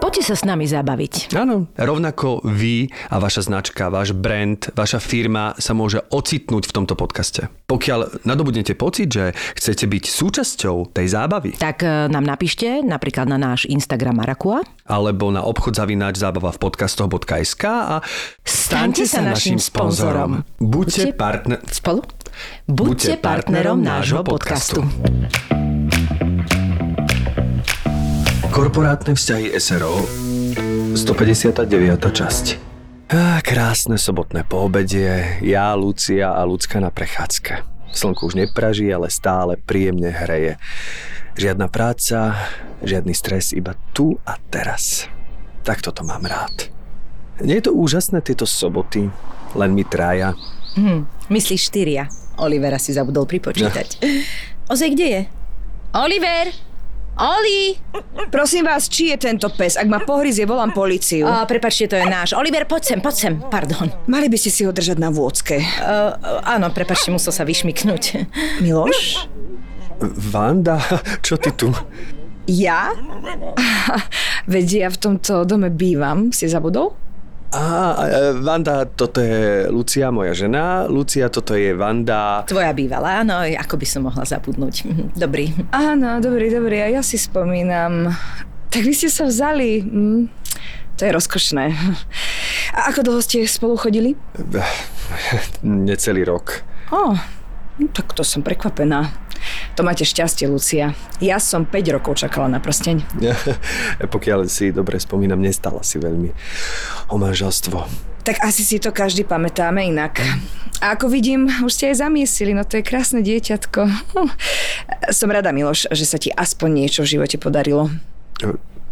Poďte sa s nami zabaviť. Áno, rovnako vy a vaša značka, váš brand, vaša firma sa môže ocitnúť v tomto podcaste. Pokiaľ nadobudnete pocit, že chcete byť súčasťou tej zábavy, Tak e, nám napíšte napríklad na náš Instagram Marakua. alebo na obchod zavináč zábava v podcastoch.sk a Staňte sa naším sponzorom. Buďte Buďte- partner... Spolu? Buďte partnerom nášho podcastu. Korporátne vzťahy SRO 159. časť Á, krásne sobotné poobedie, ja, Lucia a Lucka na prechádzke. Slnko už nepraží, ale stále príjemne hreje. Žiadna práca, žiadny stres, iba tu a teraz. Tak toto mám rád. Nie je to úžasné tieto soboty, len my traja. Hm, myslíš štyria. Olivera si zabudol pripočítať. Ozej, kde je? Oliver! Oli! Prosím vás, či je tento pes? Ak ma pohryzie, volám policiu. A, prepačte, to je náš. Oliver, poď sem, poď sem. Pardon. Mali by ste si ho držať na vôcke. Uh, áno, prepačte, musel sa vyšmiknúť. Miloš? Vanda, čo ty tu? Ja? Veď ja v tomto dome bývam. Si zabudol? Á, e, Vanda, toto je Lucia, moja žena. Lucia, toto je Vanda. Tvoja bývalá, áno, ako by som mohla zabudnúť. Dobrý. Áno, dobrý, dobrý, a ja si spomínam. Tak vy ste sa vzali. Hm, to je rozkošné. A ako dlho ste spolu chodili? Necelý rok. Ó, no, tak to som prekvapená. To máte šťastie, Lucia. Ja som 5 rokov čakala na prsteň. Pokiaľ si dobre spomínam, nestala si veľmi o manželstvo. Tak asi si to každý pamätáme inak. A ako vidím, už ste aj zamiesili, no to je krásne dieťatko. Som rada, Miloš, že sa ti aspoň niečo v živote podarilo.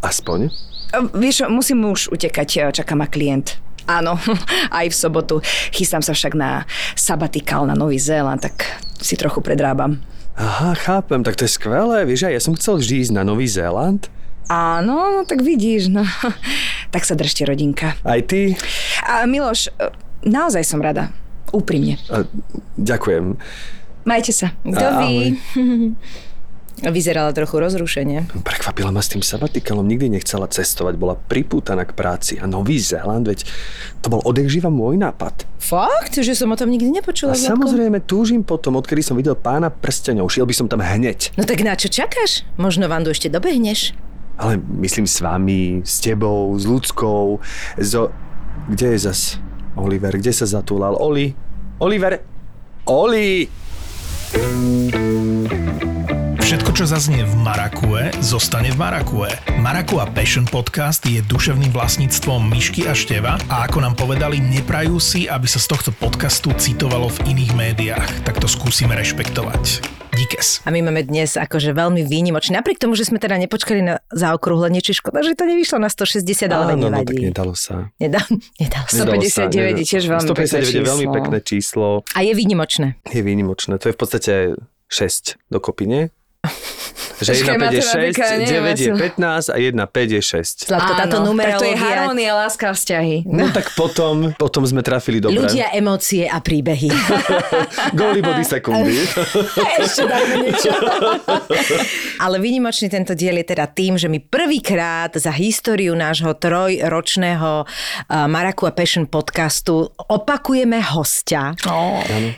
Aspoň? A Vieš, musím už utekať, čaká ma klient. Áno, aj v sobotu. Chystám sa však na sabatikál na Nový Zéland, tak si trochu predrábam. Aha, chápem, tak to je skvelé. Vieš, ja som chcel vždy ísť na Nový Zéland. Áno, no tak vidíš, no. Tak sa držte, rodinka. Aj ty? A Miloš, naozaj som rada. Úprimne. A, ďakujem. Majte sa. Kto ví? Vyzerala trochu rozrušenie. Prekvapila ma s tým sabatikalom, nikdy nechcela cestovať, bola pripútaná k práci. A Nový Zéland, veď to bol odjak živa môj nápad. Fakt? Že som o tom nikdy A nepočula. Zlatko? samozrejme túžim potom, odkedy som videl pána prsteňov, šiel by som tam hneď. No tak na čo čakáš? Možno Vandu ešte dobehneš. Ale myslím s vami, s tebou, s ľudskou, zo... Kde je zas Oliver? Kde sa zatúlal? Oli? Oliver? Oli! Všetko, čo zaznie v Marakue, zostane v Marakue. Marakua Passion Podcast je duševným vlastníctvom Myšky a Števa a ako nám povedali, neprajú si, aby sa z tohto podcastu citovalo v iných médiách. Tak to skúsime rešpektovať. Díkes. A my máme dnes akože veľmi výnimočný. Napriek tomu, že sme teda nepočkali na zaokrúhlenie, či škoda, že to nevyšlo na 160, ale Áno, no nevadí. tak nedalo sa. Nedá, nedalo sa. 159 je tiež veľmi 159 je veľmi pekné číslo. A je výnimočné. Je výnimočné. To je v podstate 6 dokopy, nie? Že Počkaj, 1 5 je matematika, 6, neviem, 9 je ja som- 15 a 1 5 je 6. Zlatko, táto numerológia... Tak to je harmónia, láska a vzťahy. No tak potom, potom sme trafili dobre. Ľudia, emócie a príbehy. Góly body sekundy. Ešte dajme niečo. Ale výnimočný tento diel je teda tým, že my prvýkrát za históriu nášho trojročného uh, Maraku a Passion podcastu opakujeme hostia,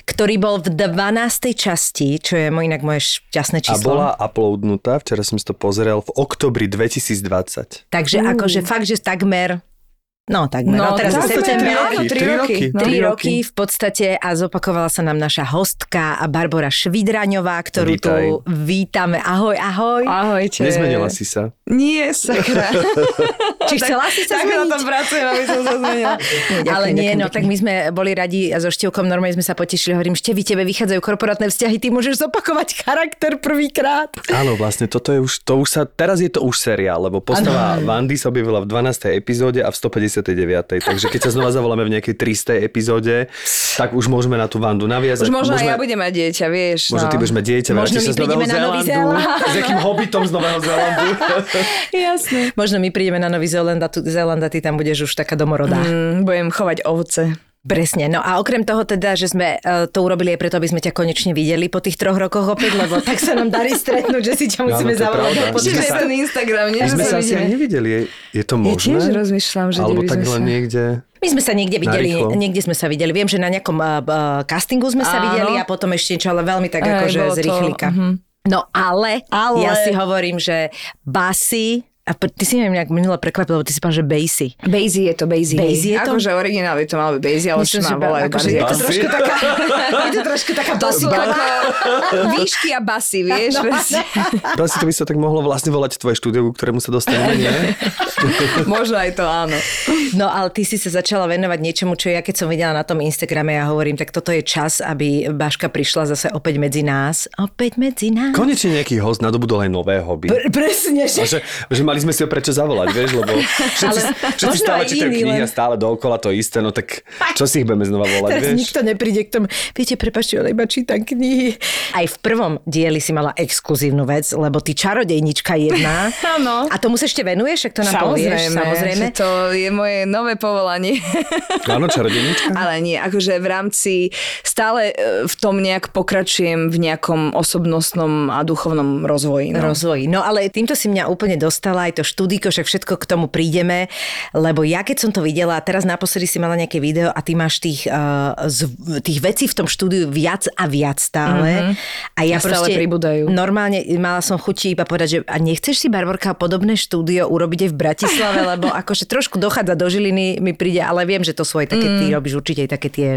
ktorý bol v 12. časti, čo je inak moje šťastné A číslo. bola uploadnutá, včera som si to pozrel, v oktobri 2020. Takže akože fakt, že takmer No, takmer. No, No, teraz je takmer. september. Áno, tri roky. No. Tri roky v podstate a zopakovala sa nám naša hostka Barbara Švidraňová, ktorú Vítaj. tu vítame. Ahoj, ahoj. Ahojte. Nezmenila si sa. Nie, sakra. Či chcela si sa tak na zmeniť? tom pracujem, aby som sa zmenila. Ale nie, no tak my sme boli radi a so Števkom normálne sme sa potešili. Hovorím, Števi, tebe vychádzajú korporátne vzťahy, ty môžeš zopakovať charakter prvýkrát. Áno, vlastne toto je už, to už sa, teraz je to už seriál, lebo postava Vandy sa objavila v 12. epizóde a v 159. 159. Takže keď sa znova zavoláme v nejakej 300 epizóde, tak už môžeme na tú Vandu naviazať. Už možno môžeme, aj ja budem mať dieťa, vieš. Možno no. ty budeš mať dieťa, Možno my sa z Nového na Nový Zélandu. Zéland. S jakým hobbitom z Nového Zélandu. Jasné. Možno my prídeme na Nový Zéland a, tu, Zéland a ty tam budeš už taká domorodá. Mm, budem chovať ovce. Presne. No a okrem toho teda, že sme uh, to urobili aj preto, aby sme ťa konečne videli po tých troch rokoch opäť, lebo tak sa nám darí stretnúť, že si ťa musíme je zavolať. Čiže sa- ten Instagram, nie? My Že sme sa sa asi ani nevideli. Je, je to Ja možné? tiež rozmýšľam, že Alebo tak len sa- niekde... My sme sa niekde videli, Narýchlo. niekde sme sa videli. Viem, že na nejakom uh, uh, castingu sme sa Áno. videli a potom ešte niečo, ale veľmi tak Aj, akože z to, rýchlika. mhm. No ale, Ale. ja si hovorím, že basy, a ty si ma nejak minule prekvapil, lebo ty si povedal, že basy. Basie je to, Basie. Basie je to? Akože originál by to malo byť Basie, ale už ma volajú akože je to trošku taká, je to trošku taká ako výšky a basy, vieš? No. proste. Asi to by sa tak mohlo vlastne volať tvoje štúdio, ku ktorému sa dostaneme, nie? Možno aj to áno. No ale ty si sa začala venovať niečomu, čo ja keď som videla na tom Instagrame, ja hovorím, tak toto je čas, aby Baška prišla zase opäť medzi nás. Opäť medzi nás. Konečne nejaký host nadobudol aj nové hobby. Pr- presne, že... že, že mali sme si ho prečo zavolať, vieš, lebo všetci, všetci stále aj čítajú knihy a stále dookola to isté, no tak čo si ich budeme znova volať, Teraz vieš? nikto nepríde k tomu. Viete, prepačte, ale iba čítam knihy. Aj v prvom dieli si mala exkluzívnu vec, lebo ty čarodejnička jedna. Áno. A tomu sa ešte venuješ, ak to nám povieš? Samozrejme. to je moje nové povolanie. Áno, čarodenička. Ale nie, akože v rámci stále e, v tom nejak pokračujem v nejakom osobnostnom a duchovnom rozvoji. No. rozvoji. No ale týmto si mňa úplne dostala, aj to štúdiko, však všetko k tomu prídeme, lebo ja keď som to videla, a teraz naposledy si mala nejaké video a ty máš tých, uh, z, tých vecí v tom štúdiu viac a viac stále. Mm-hmm. A ja A proste pribúdajú. normálne mala som chuti iba povedať, že a nechceš si Barborka podobné štúdio urobiť aj v Bratislave, lebo akože trošku dochádza do Žiliny, mi príde, ale viem, že to sú aj také, ty robíš určite aj také tie,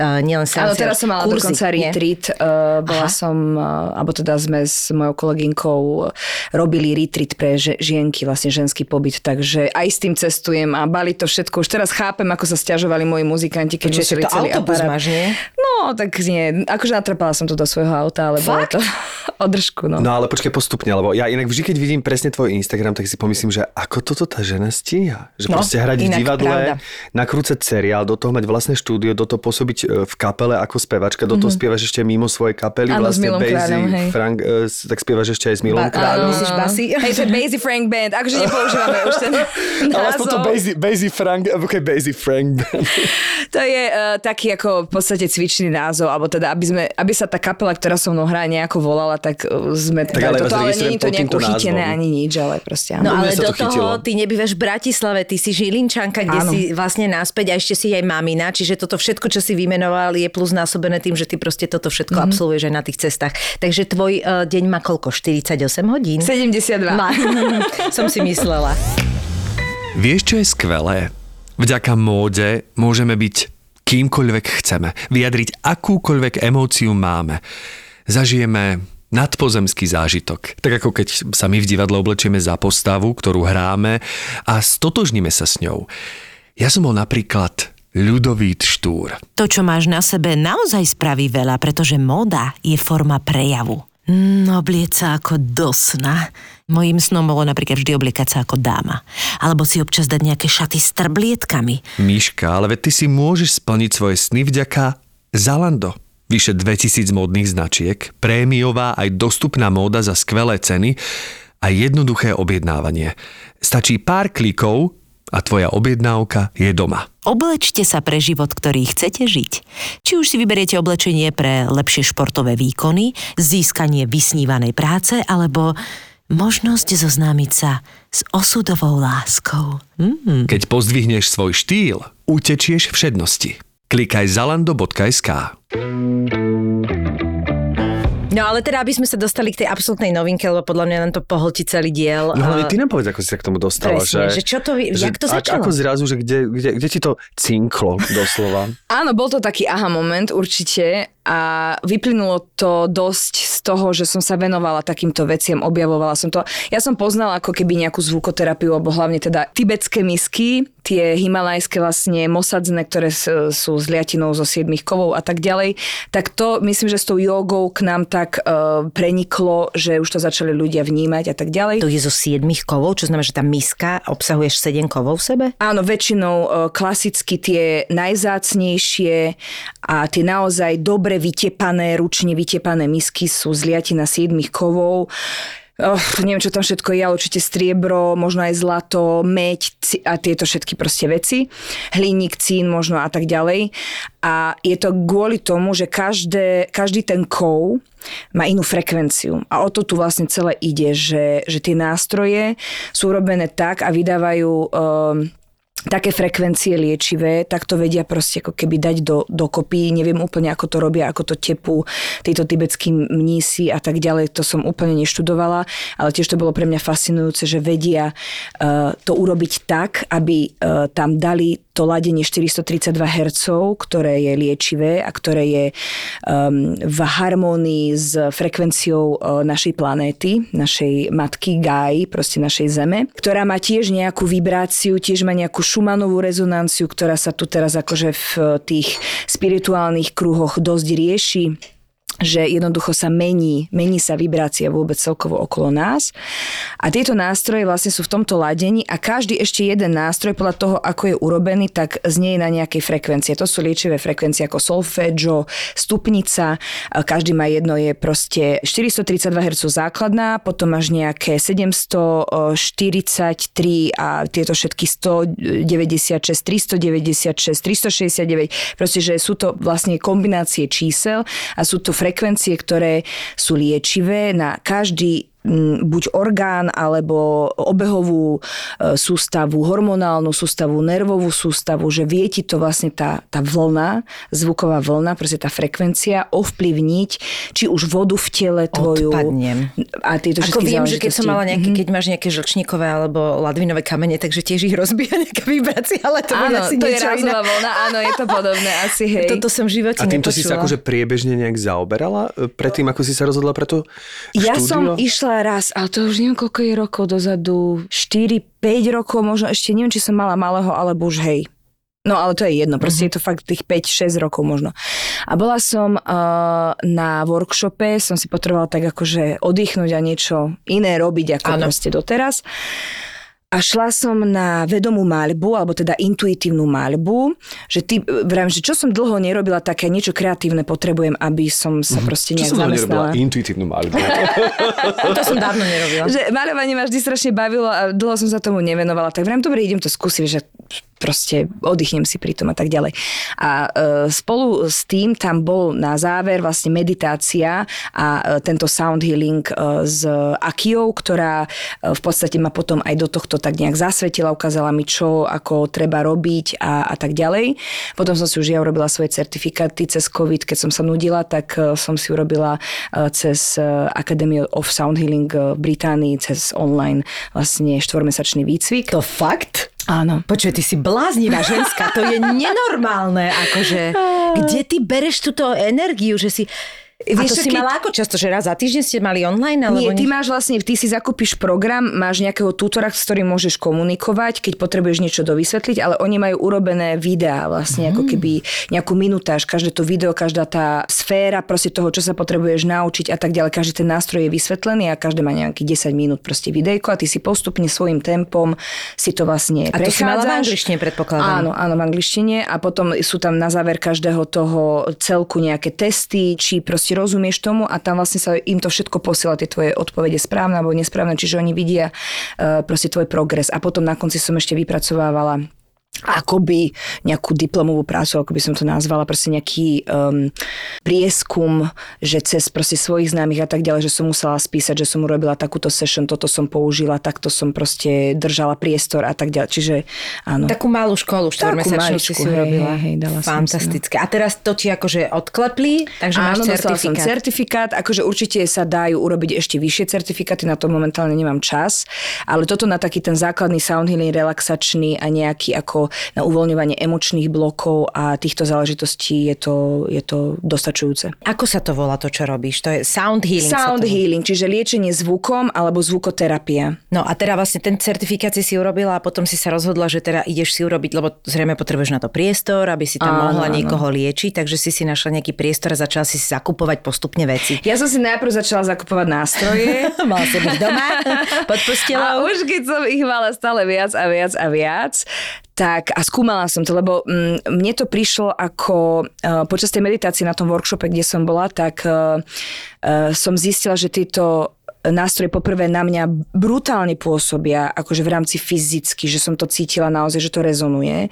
uh, nielen Áno, seancie, teraz som mala kurzy, dokonca retreat. Uh, bola Aha. som, uh, alebo teda sme s mojou kolegynkou robili retreat pre že, žienky, vlastne ženský pobyt, takže aj s tým cestujem a bali to všetko. Už teraz chápem, ako sa stiažovali moji muzikanti, keď Počkaj, museli to celý autobus aparát. máš, nie? No, tak nie. Akože natrpala som to do svojho auta, ale bolo to održku, no. No ale počkaj postupne, lebo ja inak vždy, keď vidím presne tvoj Instagram, tak si pomyslím, že ako toto tá žena stíha. Že No, proste hrať v divadle, pravda. nakrúcať seriál, do toho mať vlastné štúdio, do toho pôsobiť e, v kapele ako spevačka, do toho spievaš ešte mimo svojej kapely, Mhm. S vlastne hej. Frank, e, tak spievaš ešte aj s Milom Ba- Kráľom. áno. Myslíš basy? Hej, to je Basie Frank Band. Akože nepoužívame už ten Ale aspoň to názov. Basie, Basie Frank, okay, Basie Frank Band. To je uh, taký ako v podstate cvičný názov, alebo teda, aby, sme, aby sa tá kapela, ktorá so mnou hrá, nejako volala, tak uh, sme Tak ale toto, vás ale nie je to pod nejako týmto chytené názvom. ani nič, ale proste No áno. mňa ale do to chytilo. toho ty nebývaš v Bratislave, ty si Žilinčanka, kde Áno. si vlastne naspäť a ešte si aj mamina, čiže toto všetko, čo si vymenoval, je plus násobené tým, že ty proste toto všetko Mhm. mm-hmm. absolvuješ aj na tých cestách. Takže tvoj uh, deň má koľko? 48 hodín? 72. Má. Som si myslela. Vieš, čo je skvelé? Vďaka móde môžeme byť kýmkoľvek chceme. Vyjadriť akúkoľvek emóciu máme. Zažijeme nadpozemský zážitok. Tak ako keď sa my v divadle oblečieme za postavu, ktorú hráme a stotožníme sa s ňou. Ja som bol napríklad Ľudovít Štúr. To, čo máš na sebe, naozaj spraví veľa, pretože móda je forma prejavu. Mm, oblieť sa ako do sna. Mojím snom bolo napríklad vždy obliekať sa ako dáma. Alebo si občas dať nejaké šaty s trblietkami. Miška, ale veď ty si môžeš splniť svoje sny vďaka Zalando. Vyše 2000 módnych značiek, prémiová aj dostupná móda za skvelé ceny a jednoduché objednávanie. Stačí pár klikov a tvoja objednávka je doma. Oblečte sa pre život, ktorý chcete žiť. Či už si vyberiete oblečenie pre lepšie športové výkony, získanie vysnívanej práce, alebo možnosť zoznámiť sa s osudovou láskou. Mm. Keď pozdvihneš svoj štýl, utečieš všednosti. Klikaj zalando.sk No ale teda, aby sme sa dostali k tej absolútnej novinke, lebo podľa mňa nám to pohltí celý diel. No hlavne Uh, ty nám povedz, ako si sa k tomu dostala. Presne, že čo to, jak to začalo? Ako zrazu, že kde, kde, kde ti to cinklo doslova? Áno, bol to taký aha moment určite a vyplynulo to dosť z toho, že som sa venovala takýmto veciam, objavovala som to. Ja som poznala ako keby nejakú zvukoterapiu, alebo hlavne teda tibetské misky, tie himalajské vlastne mosadzne, ktoré sú s liatinou zo siedmých kovov a tak ďalej, tak to myslím, že s tou jogou k nám tak uh, preniklo, že už to začali ľudia vnímať a tak ďalej. To je zo siedmých kovov, čo znamená, že tá miska obsahuješ sedem kovov v sebe? Áno, väčšinou uh, klasicky tie najzácnejšie a tie naozaj dobre vytepané, ručne vytepané misky sú z liatina siedmých kovov oh, neviem, čo tam všetko je, ale určite striebro, možno aj zlato, meď a tieto všetky proste veci. Hliník, cín možno a tak ďalej. A je to kvôli tomu, že každé, každý ten kov má inú frekvenciu. A o to tu vlastne celé ide, že, že tie nástroje sú robené tak a vydávajú um, také frekvencie liečivé, tak to vedia proste ako keby dať do, dokopy. Neviem úplne, ako to robia, ako to tepú títo tibetskí mnísi a tak ďalej. To som úplne neštudovala, ale tiež to bolo pre mňa fascinujúce, že vedia uh, to urobiť tak, aby uh, tam dali to ladenie 432 Hz, ktoré je liečivé a ktoré je um, v harmónii s frekvenciou uh, našej planéty, našej matky Gai, proste našej Zeme, ktorá má tiež nejakú vibráciu, tiež má nejakú šumanovú rezonanciu, ktorá sa tu teraz akože v tých spirituálnych kruhoch dosť rieši že jednoducho sa mení, mení sa vibrácia vôbec celkovo okolo nás. A tieto nástroje vlastne sú v tomto ladení a každý ešte jeden nástroj podľa toho, ako je urobený, tak znie na nejakej frekvencie. To sú liečivé frekvencie ako solfeggio, stupnica, každý má jedno, je proste 432 Hz základná, potom máš nejaké 743 a tieto všetky 196, 396, 369, proste, že sú to vlastne kombinácie čísel a sú to frekvencie frekvencie, ktoré sú liečivé na každý buď orgán alebo obehovú e, sústavu, hormonálnu sústavu, nervovú sústavu, že vie ti to vlastne tá, tá vlna, zvuková vlna, proste tá frekvencia ovplyvniť, či už vodu v tele tvoju. Odpadnem. A tieto Ako viem, že keď som mala nejaké, mm-hmm. keď máš nejaké žlčníkové alebo ladvinové kamene, takže tiež ich rozbíja nejaká vibrácia, ale to áno, asi to je rázová vlna, áno, je to podobné, asi hej. Toto som v živote A týmto nepočula. si sa akože priebežne nejak zaoberala e, predtým, ako si sa rozhodla pre to Ja štúdio? som išla raz, ale to už neviem, koľko je rokov dozadu, 4-5 rokov, možno ešte neviem, či som mala malého, alebo už hej. No ale to je jedno, proste uh-huh. je to fakt tých 5-6 rokov možno. A bola som uh, na workshope, som si potrebovala tak akože oddychnúť a niečo iné robiť ako ano. proste doteraz a šla som na vedomú maľbu, alebo teda intuitívnu maľbu, že ty, vrám, že čo som dlho nerobila také niečo kreatívne, potrebujem, aby som sa mhm. proste nejak čo som zamestnala. intuitívnu maľbu. to som dávno nerobila. Že maľovanie ma vždy strašne bavilo a dlho som sa tomu nevenovala, tak vrám, dobre, idem to skúsiť, že proste oddychnem si pri tom a tak ďalej. A e, spolu s tým tam bol na záver vlastne meditácia a e, tento sound healing e, s Akiou, ktorá v podstate ma potom aj do tohto tak nejak zasvetila, ukázala mi čo, ako treba robiť a, a tak ďalej. Potom som si už ja urobila svoje certifikáty cez COVID, keď som sa nudila, tak som si urobila cez Academy of Sound Healing v Británii, cez online vlastne štvormesačný výcvik. To fakt? Áno. Počuj, ty si bláznivá ženská, to je nenormálne, akože, kde ty bereš túto energiu, že si Vieš, a to si keď... mala ako často, že raz za týždeň ste mali online? Alebo Nie, ty máš vlastne, ty si zakúpiš program, máš nejakého tutora, s ktorým môžeš komunikovať, keď potrebuješ niečo dovysvetliť, ale oni majú urobené videá vlastne, mm. ako keby nejakú minutáž, každé to video, každá tá sféra proste toho, čo sa potrebuješ naučiť a tak ďalej. Každý ten nástroj je vysvetlený a každý má nejaký 10 minút proste videjko a ty si postupne svojim tempom si to vlastne a to si mala v angličtine, predpokladám. Áno, áno, v angličtine a potom sú tam na záver každého toho celku nejaké testy, či proste proste rozumieš tomu a tam vlastne sa im to všetko posiela, tie tvoje odpovede správne alebo nesprávne, čiže oni vidia uh, proste tvoj progres. A potom na konci som ešte vypracovávala akoby nejakú diplomovú prácu, ako by som to nazvala, proste nejaký um, prieskum, že cez proste svojich známych a tak ďalej, že som musela spísať, že som urobila takúto session, toto som použila, takto som proste držala priestor a tak ďalej. Čiže áno. Takú malú školu, štvormesačnú si si urobila. Hej, dala Fantastické. Som si, no. A teraz to ti akože odklepli, takže áno, máš certifikát. som certifikát, akože určite sa dajú urobiť ešte vyššie certifikáty, na to momentálne nemám čas, ale toto na taký ten základný sound healing, relaxačný a nejaký ako na uvoľňovanie emočných blokov a týchto záležitostí je to, je to dostačujúce. Ako sa to volá to, čo robíš? To je sound healing. Sound healing, čiže liečenie zvukom alebo zvukoterapia. No a teda vlastne ten certifikácie si urobila a potom si sa rozhodla, že teda ideš si urobiť, lebo zrejme potrebuješ na to priestor, aby si tam Áno, mohla áno. niekoho liečiť, takže si si našla nejaký priestor a začala si zakupovať postupne veci. Ja som si najprv začala zakupovať nástroje. Mala som ich doma pod A už keď som ich mala stále viac a viac a viac, tak a skúmala som to, lebo mm, mne to prišlo ako uh, počas tej meditácie na tom workshope, kde som bola, tak uh, uh, som zistila, že tieto nástroje poprvé na mňa brutálne pôsobia, akože v rámci fyzicky, že som to cítila naozaj, že to rezonuje.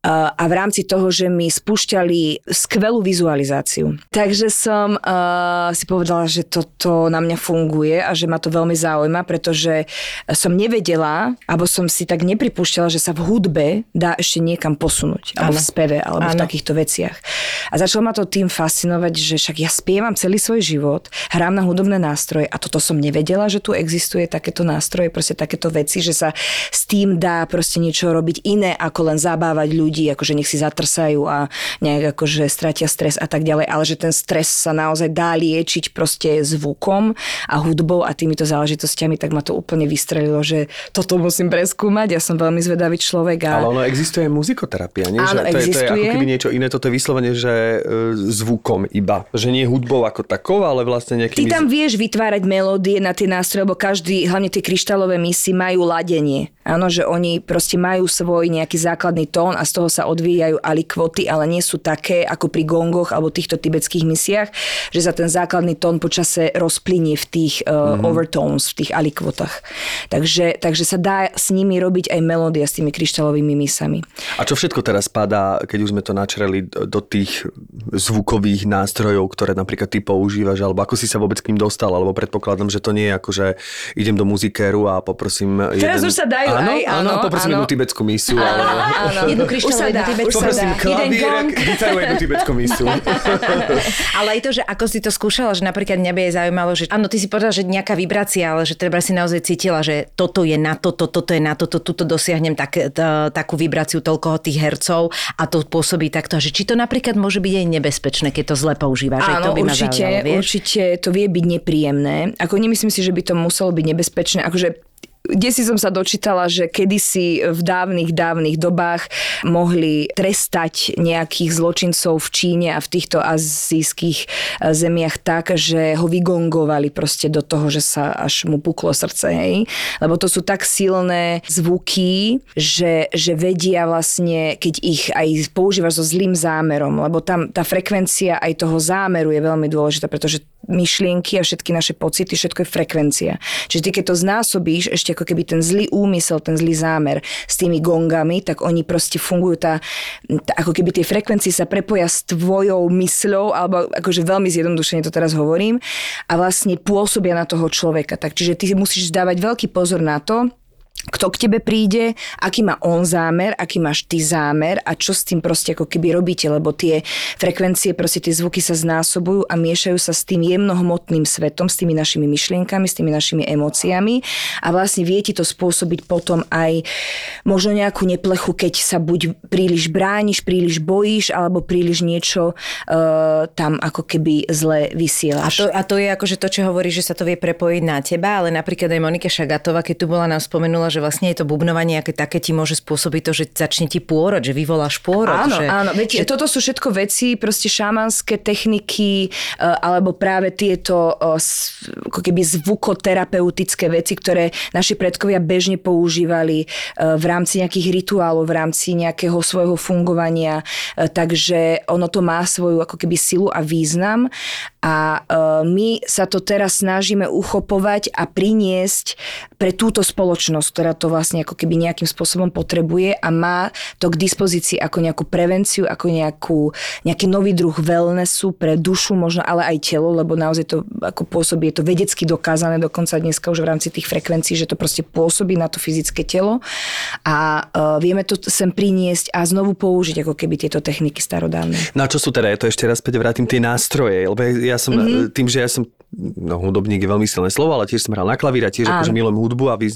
A v rámci toho, že mi spúšťali skvelú vizualizáciu. Takže som uh, si povedala, že toto na mňa funguje a že ma to veľmi zaujíma, pretože som nevedela, alebo som si tak nepripúšťala, že sa v hudbe dá ešte niekam posunúť, alebo v speve, alebo v Áno. takýchto veciach. A začalo ma to tým fascinovať, že však ja spievam celý svoj život, hrám na hudobné nástroje a toto som nevedela, že tu existuje takéto nástroje, proste takéto veci, že sa s tým dá proste niečo robiť iné, ako len zabávať ľudí, akože nech si zatrsajú a nejak akože stratia stres a tak ďalej, ale že ten stres sa naozaj dá liečiť proste zvukom a hudbou a týmito záležitostiami, tak ma to úplne vystrelilo, že toto musím preskúmať, ja som veľmi zvedavý človek a... Ale ono existuje muzikoterapia, nie? Áno, že to, je, to je ako existuje. keby niečo iné, toto je vyslovene, že e, zvukom iba. Že nie hudbou ako takou, ale vlastne Ty nejakými... tam vieš vytvárať melódie na tie nástroje, lebo každý, hlavne tie kryštálové misy, majú ladenie. Áno, že oni proste majú svoj nejaký základný tón a z toho sa odvíjajú alikvoty, ale nie sú také ako pri gongoch alebo týchto tibetských misiach, že sa ten základný tón počase rozplynie v tých uh, mm-hmm. overtones, v tých alikvotách. Takže, takže sa dá s nimi robiť aj melódia s tými kryštálovými misami. A čo všetko teraz spadá, keď už sme to načreli do tých zvukových nástrojov, ktoré napríklad ty používaš, alebo ako si sa vôbec k ním dostal, alebo predpokladám, že to nie je ako, že idem do muzikéru a poprosím Teraz jeden... už sa dajú áno, aj, áno, áno, poprosím áno. jednu tibetskú misu, alebo... Áno, Jednu už sa dá, už sa dá. Jeden klavír, gong. gitaru jednu tibetskú misu. Ale aj to, že ako si to skúšala, že napríklad mňa by aj zaujímalo, že áno, ty si povedala, že nejaká vibrácia, ale že treba si naozaj cítila, že toto je na toto, toto je na toto, tuto dosiahnem tak, t- takú vibráciu toľkoho tých hercov a to pôsobí takto. Že či to napríklad môže byť aj nebezpečné, keď to zle používaš. aj to Áno, by ma určite, zaujímalo, vieš? určite to vie byť nepríjemné. Ako nemyslím si, že by to muselo byť nebezpečné. Akože kde si som sa dočítala, že kedysi v dávnych, dávnych dobách mohli trestať nejakých zločincov v Číne a v týchto azijských eh, zemiach tak, že ho vygongovali proste do toho, že sa až mu puklo srdce, hej. Lebo to sú tak silné zvuky, že, že vedia vlastne, keď ich aj používaš so zlým zámerom, lebo tam tá frekvencia aj toho zámeru je veľmi dôležitá, pretože myšlienky a všetky naše pocity, všetko je frekvencia. Čiže ty keď to znásobíš, ešte ako keby ten zlý úmysel, ten zlý zámer s tými gongami, tak oni proste fungujú, tá, tá ako keby tie frekvencie sa prepoja s tvojou mysľou, alebo akože veľmi zjednodušene to teraz hovorím, a vlastne pôsobia na toho človeka. Tak, čiže ty musíš dávať veľký pozor na to, kto k tebe príde, aký má on zámer, aký máš ty zámer a čo s tým proste ako keby robíte, lebo tie frekvencie, proste tie zvuky sa znásobujú a miešajú sa s tým jemnohmotným svetom, s tými našimi myšlienkami, s tými našimi emóciami a vlastne vie ti to spôsobiť potom aj možno nejakú neplechu, keď sa buď príliš brániš, príliš bojíš, alebo príliš niečo uh, tam ako keby zle A vysielaš. to, a to je akože to, čo hovorí, že sa to vie prepojiť na teba, ale napríklad aj Monika Šagatová, keď tu bola, nám spomenula, že vlastne je to bubnovanie, aké také ti môže spôsobiť to, že začne ti pôrod, že vyvoláš pôrod. Áno, že, áno. Veď, že... Toto sú všetko veci, proste šamanské techniky, e, alebo práve tieto e, s- ako keby zvukoterapeutické veci, ktoré naši predkovia bežne používali e, v rámci nejakých rituálov, v rámci nejakého svojho fungovania. Takže ono to má svoju ako keby silu a význam a my sa to teraz snažíme uchopovať a priniesť pre túto spoločnosť, ktorá to vlastne ako keby nejakým spôsobom potrebuje a má to k dispozícii ako nejakú prevenciu, ako nejakú, nejaký nový druh wellnessu pre dušu možno, ale aj telo, lebo naozaj to ako pôsobí, je to vedecky dokázané dokonca dneska už v rámci tých frekvencií, že to proste pôsobí na to fyzické telo a uh, vieme to sem priniesť a znovu použiť ako keby tieto techniky starodávne. No a čo sú teda, ja to ešte raz späť vrátim, tie nástroje, lebo ja som Mhm. mm-hmm. tým, že ja som no hudobník je veľmi silné slovo, ale tiež som hral na klavíra, tiež akože milujem hudbu a vy,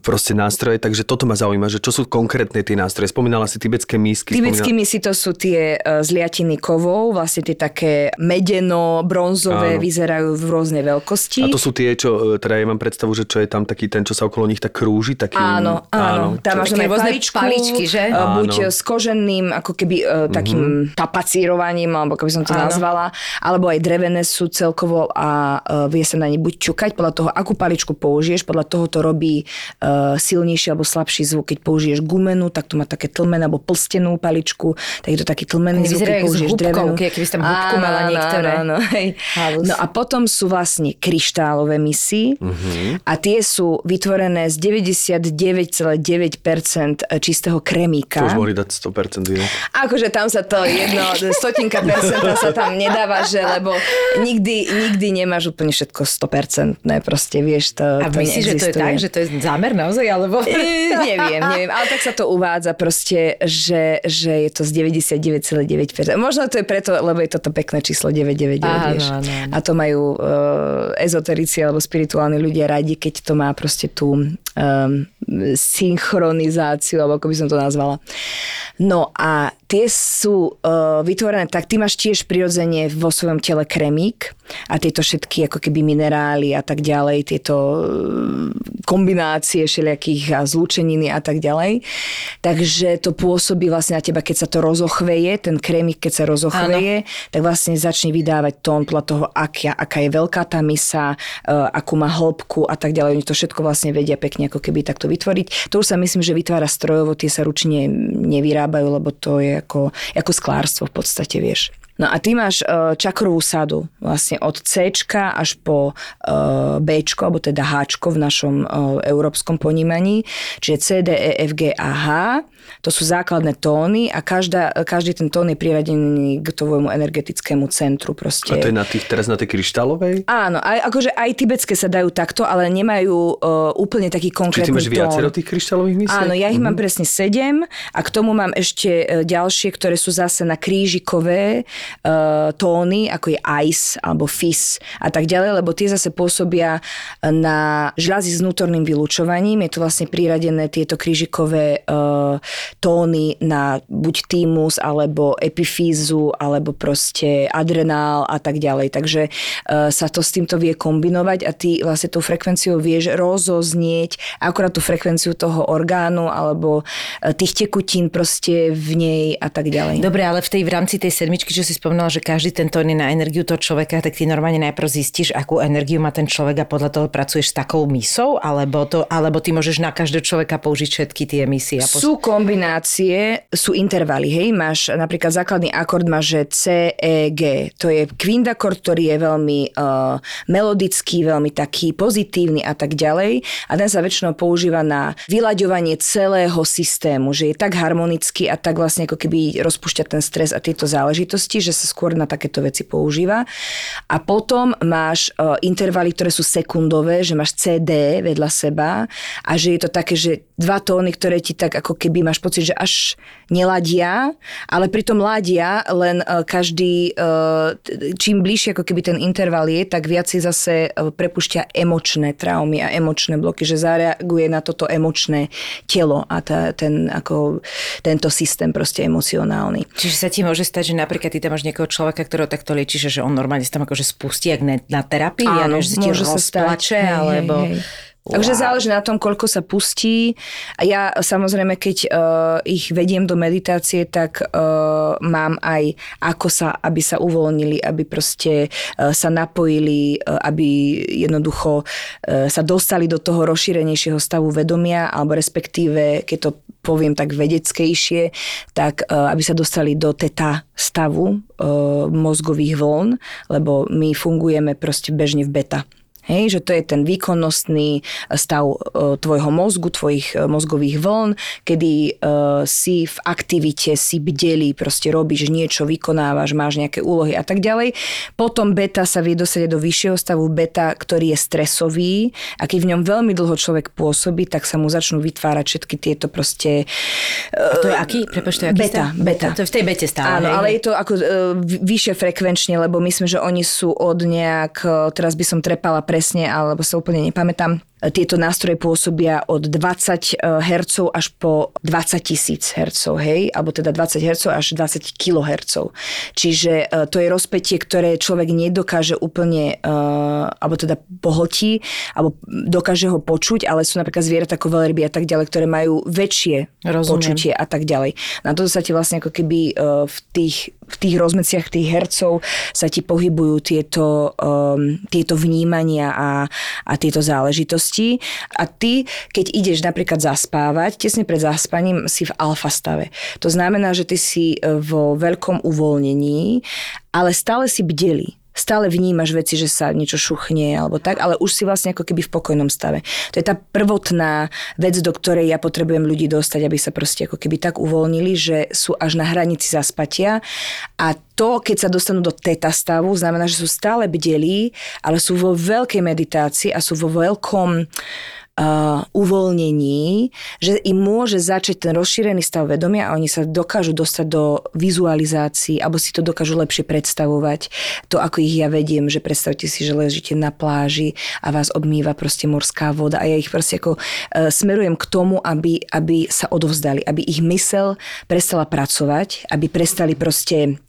proste nástroje, takže toto ma zaujíma, že čo sú konkrétne tie nástroje. Spomínala si tibetské mísky. Tibetské spomínala... mísky to sú tie uh, zliatiny kovov, vlastne tie také medeno, bronzové, Áno. vyzerajú v rôznej veľkosti. A to sú tie, čo, e, teda ja mám predstavu, že čo je tam taký ten, čo sa okolo nich tak krúži, taký... Áno, áno. áno tam máš rôzne paličku, paličky, že? Uh, buď s koženým, ako keby takým mm-hmm. tapacírovaním, alebo keby som to áno. nazvala, alebo aj drevené sú celkovo a uh, vie sa na ne buď čukať, podľa toho, akú paličku použiješ, podľa toho to robí uh, silnejší alebo slabší zvuk. Keď použiješ gumenú, tak to má také tlmené, alebo plstenú paličku, tak je to taký tlmený zvuk, keď použiješ drevenú. Keby tam hubku mala niektoré. Áno, hej. No a potom sú vlastne kryštálové misy uh-huh. a tie sú vytvorené z 99,9% čistého kremíka. To už mohli dať 100% inak. Akože tam sa to jedno, stotinka percenta sa tam nedáva, že lebo nikdy, nikdy nemáš úplne všetko 100%, ne, proste vieš, to, A to myslíš, že to je tak, že to je zámer naozaj, alebo? E, neviem, neviem, ale tak sa to uvádza proste, že, že je to z 99,9%. Možno to je preto, lebo je toto pekné číslo 999, Aha, vieš. No, no, no. A to majú uh, ezoterici alebo spirituálni ľudia radi, keď to má proste tú um, synchronizáciu, alebo ako by som to nazvala. No a tie sú uh, vytvorené tak, ty máš tiež prirodzene vo svojom tele kremík a tieto všetky ako keby minerály a tak ďalej, tieto uh, kombinácie všelijakých a zlúčeniny a tak ďalej. Takže to pôsobí vlastne na teba, keď sa to rozochveje, ten krémik, keď sa rozochveje, Áno. tak vlastne začne vydávať tón podľa toho, aká, aká je veľká tá misa, uh, akú má hĺbku a tak ďalej. Oni to všetko vlastne vedia pekne ako keby takto vytvoriť. To už sa myslím, že vytvára strojovo, tie sa ručne nevyrábajú, lebo to je ako, ako sklárstvo v podstate, vieš. No a ty máš uh, čakrovú sadu vlastne od C až po uh, B, alebo teda H v našom uh, európskom ponímaní, čiže C, D, E, F, G a H. To sú základné tóny a každá, každý ten tón je priradený k tvojmu energetickému centru. Proste. A to je na tých, teraz na tej kryštálovej? Áno, aj, akože aj tibetské sa dajú takto, ale nemajú uh, úplne taký konkrétny Čiže ty máš viacero tých kryštálových misiek? Áno, ja ich uh-huh. mám presne sedem a k tomu mám ešte ďalšie, ktoré sú zase na krížikové uh, tóny, ako je ice alebo fizz a tak ďalej, lebo tie zase pôsobia na žľazy s vnútorným vylúčovaním. Je to vlastne priradené tieto krížikové uh, tóny na buď týmus, alebo epifízu, alebo proste adrenál a tak ďalej. Takže uh, sa to s týmto vie kombinovať a ty vlastne tou frekvenciou vieš rozoznieť akorát tú frekvenciu toho orgánu alebo tých tekutín proste v nej a tak ďalej. Dobre, ale v tej v rámci tej sedmičky, čo si spomínala, že každý ten tón je na energiu toho človeka, tak ty normálne najprv zistíš, akú energiu má ten človek a podľa toho pracuješ s takou misou, alebo, to, alebo ty môžeš na každého človeka použiť všetky tie misie. A sú kombinácie, sú intervaly, hej, máš napríklad základný akord máš, že C, E, G. To je kvindakord, ktorý je veľmi uh, melodický, veľmi taký pozitívny a tak ďalej. A ten sa väčšinou používa na vyľaďovanie celého systému, že je tak harmonický a tak vlastne ako keby rozpúšťa ten stres a tieto záležitosti, že sa skôr na takéto veci používa. A potom máš uh, intervaly, ktoré sú sekundové, že máš CD vedľa seba a že je to také, že dva tóny, ktoré ti tak ako keby máš pocit, že až neladia, ale pritom ladia, len uh, každý, uh, čím bližšie ako keby ten interval je, tak viacej zase uh, prepušťa emočné traumy a emočné bloky, že zareaguje na toto emočné telo a tá, ten, ako, tento systém proste emocionálny. Čiže sa ti môže stať, že napríklad ty tam máš niekoho človeka, ktorého takto liečíš, že on normálne sa tam akože spustí jak na, na terapii, Áno, ja neviem, že sa stať, alebo... Hej, hej. Wow. Takže záleží na tom, koľko sa pustí. A ja samozrejme, keď uh, ich vediem do meditácie, tak uh, mám aj ako sa, aby sa uvoľnili, aby proste uh, sa napojili, uh, aby jednoducho uh, sa dostali do toho rozšírenejšieho stavu vedomia, alebo respektíve, keď to poviem tak vedeckejšie, tak uh, aby sa dostali do teta stavu uh, mozgových vln, lebo my fungujeme proste bežne v beta Hej, že to je ten výkonnostný stav e, tvojho mozgu, tvojich e, mozgových vln, kedy si v aktivite, si bdelý, proste robíš niečo, vykonávaš, máš nejaké úlohy a tak ďalej. Potom beta sa vie dosať do vyššieho stavu beta, ktorý je stresový a keď v ňom veľmi dlho človek pôsobí, tak sa mu začnú vytvárať všetky tieto proste... A to je aký? Prepač, to je aký beta, stav? beta. To je v tej bete stále. Áno, hej? ale je to ako vyššie frekvenčne, lebo myslím, že oni sú od nejak, teraz by som trepala presne, alebo sa úplne nepamätám, tieto nástroje pôsobia od 20 Hz až po 20 tisíc Hz, hej? Alebo teda 20 Hz až 20 kHz. Čiže e, to je rozpetie, ktoré človek nedokáže úplne, e, alebo teda pohltí, alebo dokáže ho počuť, ale sú napríklad zvieratá ako veľryby a tak ďalej, ktoré majú väčšie Rozumiem. počutie a tak ďalej. Na to sa ti vlastne ako keby e, v tých, v tých rozmeciach tých hercov sa ti pohybujú tieto, um, tieto vnímania a, a tieto záležitosti. A ty, keď ideš napríklad zaspávať, tesne pred zaspaním si v alfa stave. To znamená, že ty si vo veľkom uvoľnení, ale stále si bdelý stále vnímaš veci, že sa niečo šuchne alebo tak, ale už si vlastne ako keby v pokojnom stave. To je tá prvotná vec, do ktorej ja potrebujem ľudí dostať, aby sa proste ako keby tak uvoľnili, že sú až na hranici zaspatia a to, keď sa dostanú do teta stavu, znamená, že sú stále bdelí, ale sú vo veľkej meditácii a sú vo veľkom uh, uvoľnení, že im môže začať ten rozšírený stav vedomia a oni sa dokážu dostať do vizualizácií alebo si to dokážu lepšie predstavovať. To, ako ich ja vediem, že predstavte si, že ležíte na pláži a vás obmýva proste morská voda a ja ich proste ako uh, smerujem k tomu, aby, aby sa odovzdali, aby ich mysel prestala pracovať, aby prestali proste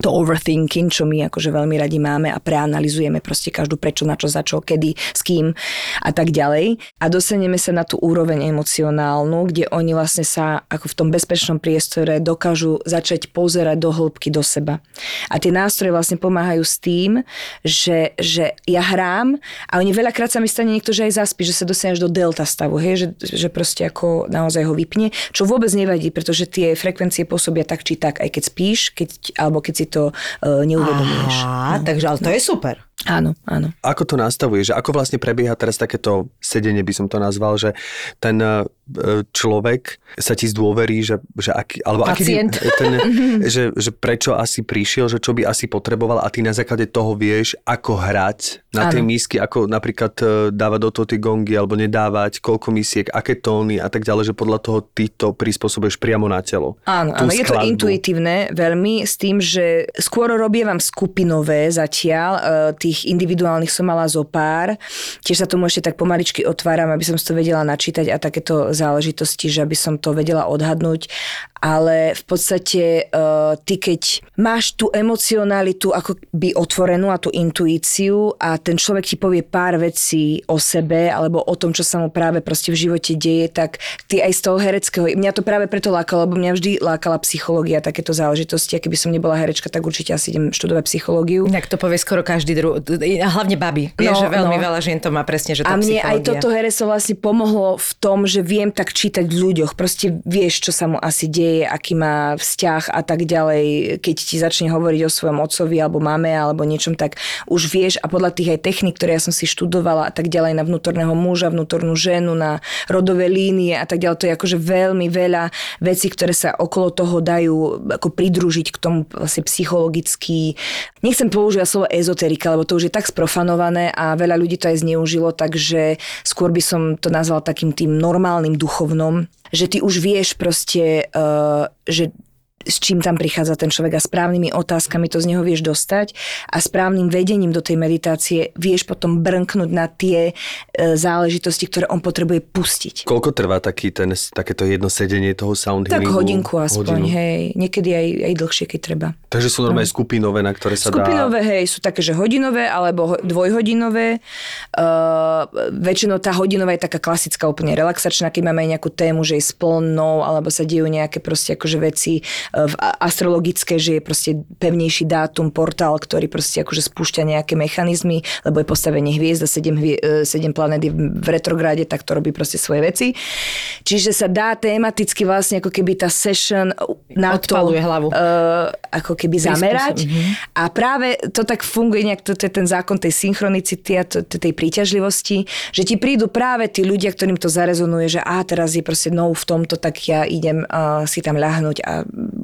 to overthinking, čo my akože veľmi radi máme a preanalizujeme proste každú prečo, na čo, za čo, kedy, s kým a tak ďalej. A dostaneme sa na tú úroveň emocionálnu, kde oni vlastne sa ako v tom bezpečnom priestore dokážu začať pozerať do hĺbky do seba. A tie nástroje vlastne pomáhajú s tým, že, že ja hrám a oni veľakrát sa mi stane niekto, že aj zaspí, že sa dostaneš do delta stavu, hej, že, že proste ako naozaj ho vypne, čo vôbec nevadí, pretože tie frekvencie pôsobia tak či tak, aj keď spíš, keď, alebo keď si to uh, neuvedomuješ. Aha, no. takže ale to je super. Áno, áno. Ako to nastavuje, že ako vlastne prebieha teraz takéto sedenie, by som to nazval, že ten e, človek sa ti zdôverí, že, že aký, alebo Pacient. aký by, ten, že, že prečo asi prišiel, že čo by asi potreboval a ty na základe toho vieš, ako hrať na Áno. mísky, ako napríklad e, dávať do toho tie gongy alebo nedávať, koľko misiek, aké tóny a tak ďalej, že podľa toho ty to prispôsobuješ priamo na telo. Áno, áno, je to intuitívne veľmi s tým, že skôr robievam skupinové zatiaľ, e, tých individuálnych som mala zo pár. Tiež sa tomu ešte tak pomaličky otváram, aby som si to vedela načítať a takéto záležitosti, že aby som to vedela odhadnúť. Ale v podstate e, ty keď máš tú emocionalitu ako by otvorenú a tú intuíciu a ten človek ti povie pár vecí o sebe alebo o tom, čo sa mu práve proste v živote deje, tak ty aj z toho hereckého, mňa to práve preto lákalo, lebo mňa vždy lákala psychológia, takéto záležitosti a keby som nebola herečka, tak určite asi idem študovať psychológiu. Tak to povie skoro každý druh. Hlavne baby. Vieš, No, že veľmi no. veľa žien to má presne, že to A mne aj toto herectvo vlastne pomohlo v tom, že viem tak čítať v ľuďoch. Proste vieš, čo sa mu asi deje, aký má vzťah a tak ďalej. Keď ti začne hovoriť o svojom otcovi alebo mame alebo niečom, tak už vieš a podľa tých aj technik, ktoré ja som si študovala a tak ďalej na vnútorného muža, vnútornú ženu, na rodové línie a tak ďalej. To je akože veľmi veľa vecí, ktoré sa okolo toho dajú ako pridružiť k tomu vlastne psychologicky. Nechcem používať slovo ezoterika, lebo to už je tak sprofanované a veľa ľudí to aj zneužilo, takže skôr by som to nazval takým tým normálnym duchovnom, že ty už vieš proste, uh, že s čím tam prichádza ten človek a správnymi otázkami to z neho vieš dostať a správnym vedením do tej meditácie vieš potom brnknúť na tie e, záležitosti, ktoré on potrebuje pustiť. Koľko trvá taký ten, takéto jedno sedenie toho sound Tak hodinku aspoň, Hodinu. hej. Niekedy aj, aj dlhšie, keď treba. Takže sú normálne skupinové, na ktoré sa Skupinové, hej, sú také, že hodinové alebo ho- dvojhodinové. Uh, väčšinou tá hodinová je taká klasická, úplne relaxačná, keď máme aj nejakú tému, že je splnou, alebo sa dejú nejaké proste akože veci v astrologické, že je proste pevnejší dátum, portál, ktorý proste akože spúšťa nejaké mechanizmy, lebo je postavenie hviezd a 7, hvie, 7 planét je v retrográde, tak to robí proste svoje veci. Čiže sa dá tematicky vlastne ako keby tá session na Odpaluje to, hlavu. Uh, ako keby zamerať. A práve to tak funguje nejak, to, to je ten zákon tej synchronicity a to, to, tej príťažlivosti, že ti prídu práve tí ľudia, ktorým to zarezonuje, že a teraz je proste no v tomto, tak ja idem uh, si tam ľahnúť a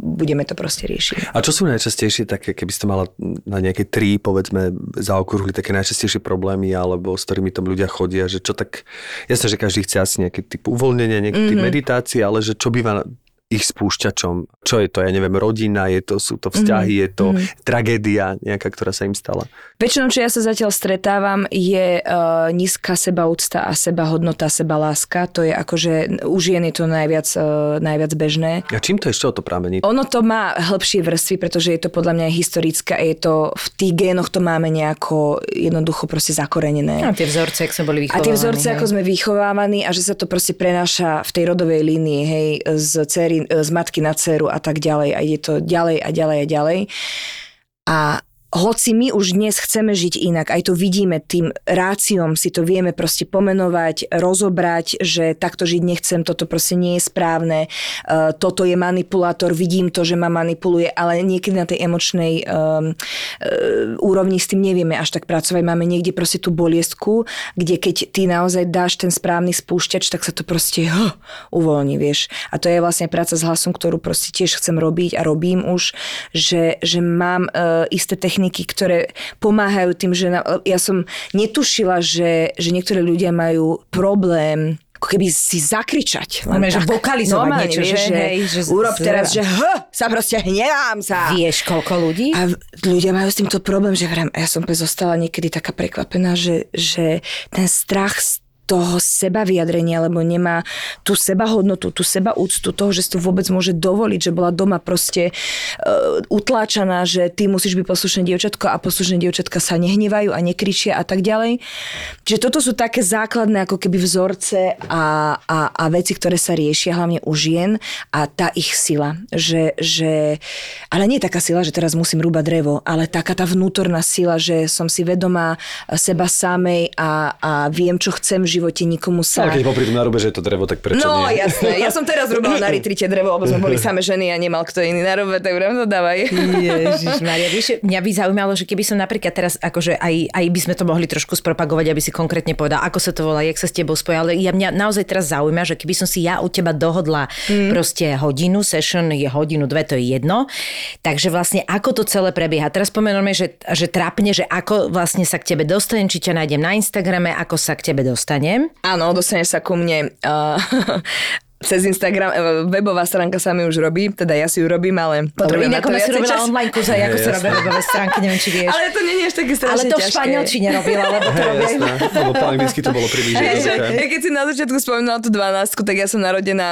budeme to proste riešiť. A čo sú najčastejšie také, keby ste mala na nejaké tri, povedzme, zaokrúhli také najčastejšie problémy, alebo s ktorými tam ľudia chodia, že čo tak, jasné, že každý chce asi nejaký typ uvoľnenia, nejaký typ Mhm. meditácie, ale že čo býva ich spúšťačom? Čo je to, ja neviem, rodina, je to, sú to vzťahy, je to tragédia nejaká, ktorá sa im stala? Väčšinou, čo ja sa zatiaľ stretávam, je uh, nízka sebaúcta a sebahodnota, sebaláska. To je akože, u žien je to najviac, uh, najviac bežné. A čím to ešte o to pramení? Ono to má hĺbšie vrstvy, pretože je to podľa mňa historické a je to, v tých génoch to máme nejako jednoducho proste zakorenené. A tie vzorce, ak sme boli A vychovávaní. tie vzorce, hej. ako sme vychovávaní a že sa to proste prenáša v tej rodovej línii, hej, z, cery, z matky na dceru a tak ďalej a ide to ďalej a ďalej a ďalej. A hoci my už dnes chceme žiť inak, aj to vidíme tým ráciom, si to vieme proste pomenovať, rozobrať, že takto žiť nechcem, toto proste nie je správne, uh, toto je manipulátor, vidím to, že ma manipuluje, ale niekedy na tej emočnej um, uh, úrovni s tým nevieme až tak pracovať. Máme niekde proste tú boliestku, kde keď ty naozaj dáš ten správny spúšťač, tak sa to proste huh, uvoľní, vieš. A to je vlastne práca s hlasom, ktorú proste tiež chcem robiť a robím už, že, že mám uh, isté techniky, ktoré pomáhajú tým, že na, ja som netušila, že, že niektorí ľudia majú problém ako keby si zakričať. len že vokalizovať Normálne, niečo, vieš, že hej, že urob z- teraz, že h, sa proste hnevám sa. Vieš, koľko ľudí? A ľudia majú s týmto problém, že vrem, ja som zostala niekedy taká prekvapená, že, že ten strach z toho seba vyjadrenia, lebo nemá tú sebahodnotu, tú seba úctu toho, že si to vôbec môže dovoliť, že bola doma proste uh, utláčaná, že ty musíš byť poslušné dievčatko a poslušné dievčatka sa nehnevajú a nekričia a tak ďalej. Čiže toto sú také základné ako keby vzorce a, a, a veci, ktoré sa riešia hlavne u žien a tá ich sila. Že, že, ale nie taká sila, že teraz musím rúbať drevo, ale taká tá vnútorná sila, že som si vedomá seba samej a, a viem, čo chcem v živote, nikomu sa... Ale keď popri tom že je to drevo, tak prečo No nie? jasné, ja som teraz robila na retrite drevo, lebo sme boli same ženy a nemal kto iný na robe, tak to dávaj. Ježiš Maria, vieš, mňa by zaujímalo, že keby som napríklad teraz, akože aj, aj by sme to mohli trošku spropagovať, aby si konkrétne povedal, ako sa to volá, jak sa s tebou spoja, ale ja mňa naozaj teraz zaujíma, že keby som si ja u teba dohodla mm. proste hodinu, session je hodinu, dve, to je jedno, takže vlastne ako to celé prebieha. Teraz spomenujeme, že, že trápne, že ako vlastne sa k tebe dostanem, či ťa nájdem na Instagrame, ako sa k tebe dostanem. Áno, dostaneš sa ku mne uh, cez Instagram, eh, webová stránka sa mi už robí, teda ja si ju robím, ale potrebujem na to si robila času. online kurz, aj ako sa robia webové stránky, neviem, či vieš. Ale to nie je až také strašne Ale to v ťažké. španielčine robila, lebo to Hej, robia jasné, lebo po anglicky to bolo príliš ja keď si na začiatku spomínala tú 12, tak ja som narodená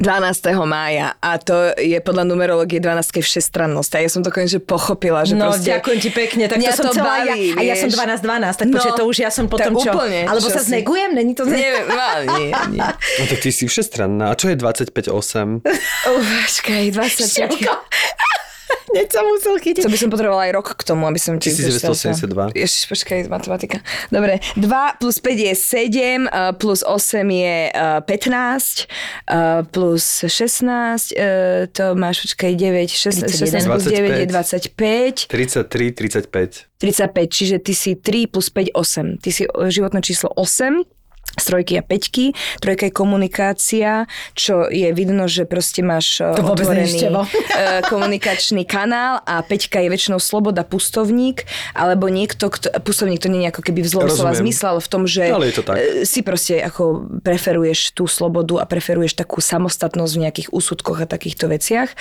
12. mája a to je podľa numerológie 12 všestrannosť. A ja som to konečne pochopila, že no, proste... ďakujem ti pekne, tak to som to celá baví, ja, a ja som vieš. 12-12, tak No, počkaj, to už ja som potom čo? úplne, Alebo čo sa si- znegujem, není to no, nie, nie. No tak ty si všestranná. A čo je 25-8? Uh, počkaj, 20. Hneď sa musel chytiť. To by som potrebovala aj rok k tomu, aby som... 1982. Ježiš, počkaj, matematika. Dobre, 2 plus 5 je 7, uh, plus 8 je uh, 15, uh, plus 16, uh, to máš, počkaj, 9, 16, 16 plus 9 je 25, 33, 35. 35, čiže ty si 3 plus 5, 8. Ty si životné číslo 8, z trojky a peťky. Trojka je komunikácia, čo je vidno, že proste máš uh, To otvorený uh, komunikačný kanál a peťka je väčšinou sloboda pustovník, alebo niekto, kto, pustovník to nie je ako keby v zlom slova zmysle, ale v tom, že Ale je to tak. eh, si proste ako preferuješ tú slobodu a preferuješ takú samostatnosť v nejakých úsudkoch a takýchto veciach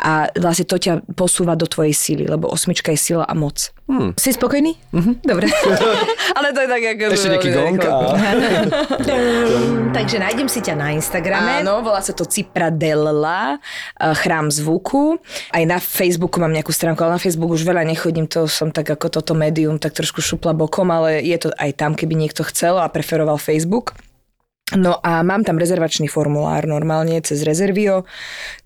a vlastne to ťa posúva do tvojej síly, lebo osmička je sila a moc. Si spokojný? Dobre. Ale to je tak ako... Ešte nejaký gong a... Takže nájdem si ťa na Instagrame. Áno, volá sa to Cipradella, eh, chrám zvuku. Aj na Facebooku mám nejakú stránku, ale na Facebook už veľa nechodím, to som tak ako toto médium tak trošku šupla bokom, ale je to aj tam, keby niekto chcel a preferoval Facebook. No a mám tam rezervačný formulár normálne cez Rezervio,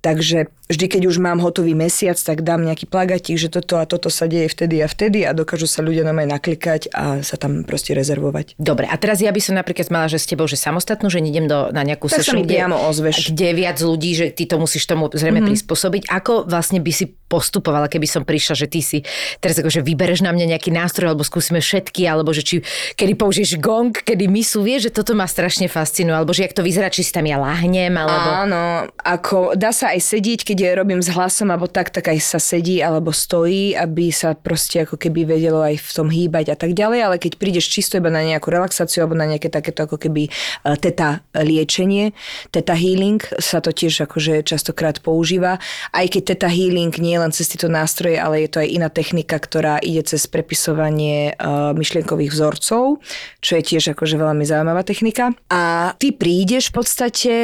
takže vždy, keď už mám hotový mesiac, tak dám nejaký plagatík, že toto a toto sa deje vtedy a vtedy a dokážu sa ľudia na naklikať a sa tam proste rezervovať. Dobre, a teraz ja by som napríklad mala, že s tebou, že samostatnú, že nejdem do, na nejakú Tak session, priamo ozveš. kde viac ľudí, že ty to musíš tomu zrejme mm-hmm. prispôsobiť. Ako vlastne by si postupovala, keby som prišla, že ty si teraz akože vybereš na mňa nejaký nástroj, alebo skúsime všetky, alebo že či kedy použiješ gong, kedy misu, vieš, že toto ma strašne fascinuje, alebo že jak to vyzerá, či si tam ja lahnem, alebo... Áno, ako dá sa aj sedieť, keď ja robím s hlasom, alebo tak, tak aj sa sedí, alebo stojí, aby sa proste ako keby vedelo aj v tom hýbať a tak ďalej, ale keď prídeš čisto iba na nejakú relaxáciu, alebo na nejaké takéto ako keby e, teta liečenie, teta healing sa to tiež akože častokrát používa, aj keď teta healing nie je len cez tieto nástroje, ale je to aj iná technika, ktorá ide cez prepisovanie uh, myšlienkových vzorcov, čo je tiež akože veľmi zaujímavá technika. A ty prídeš v podstate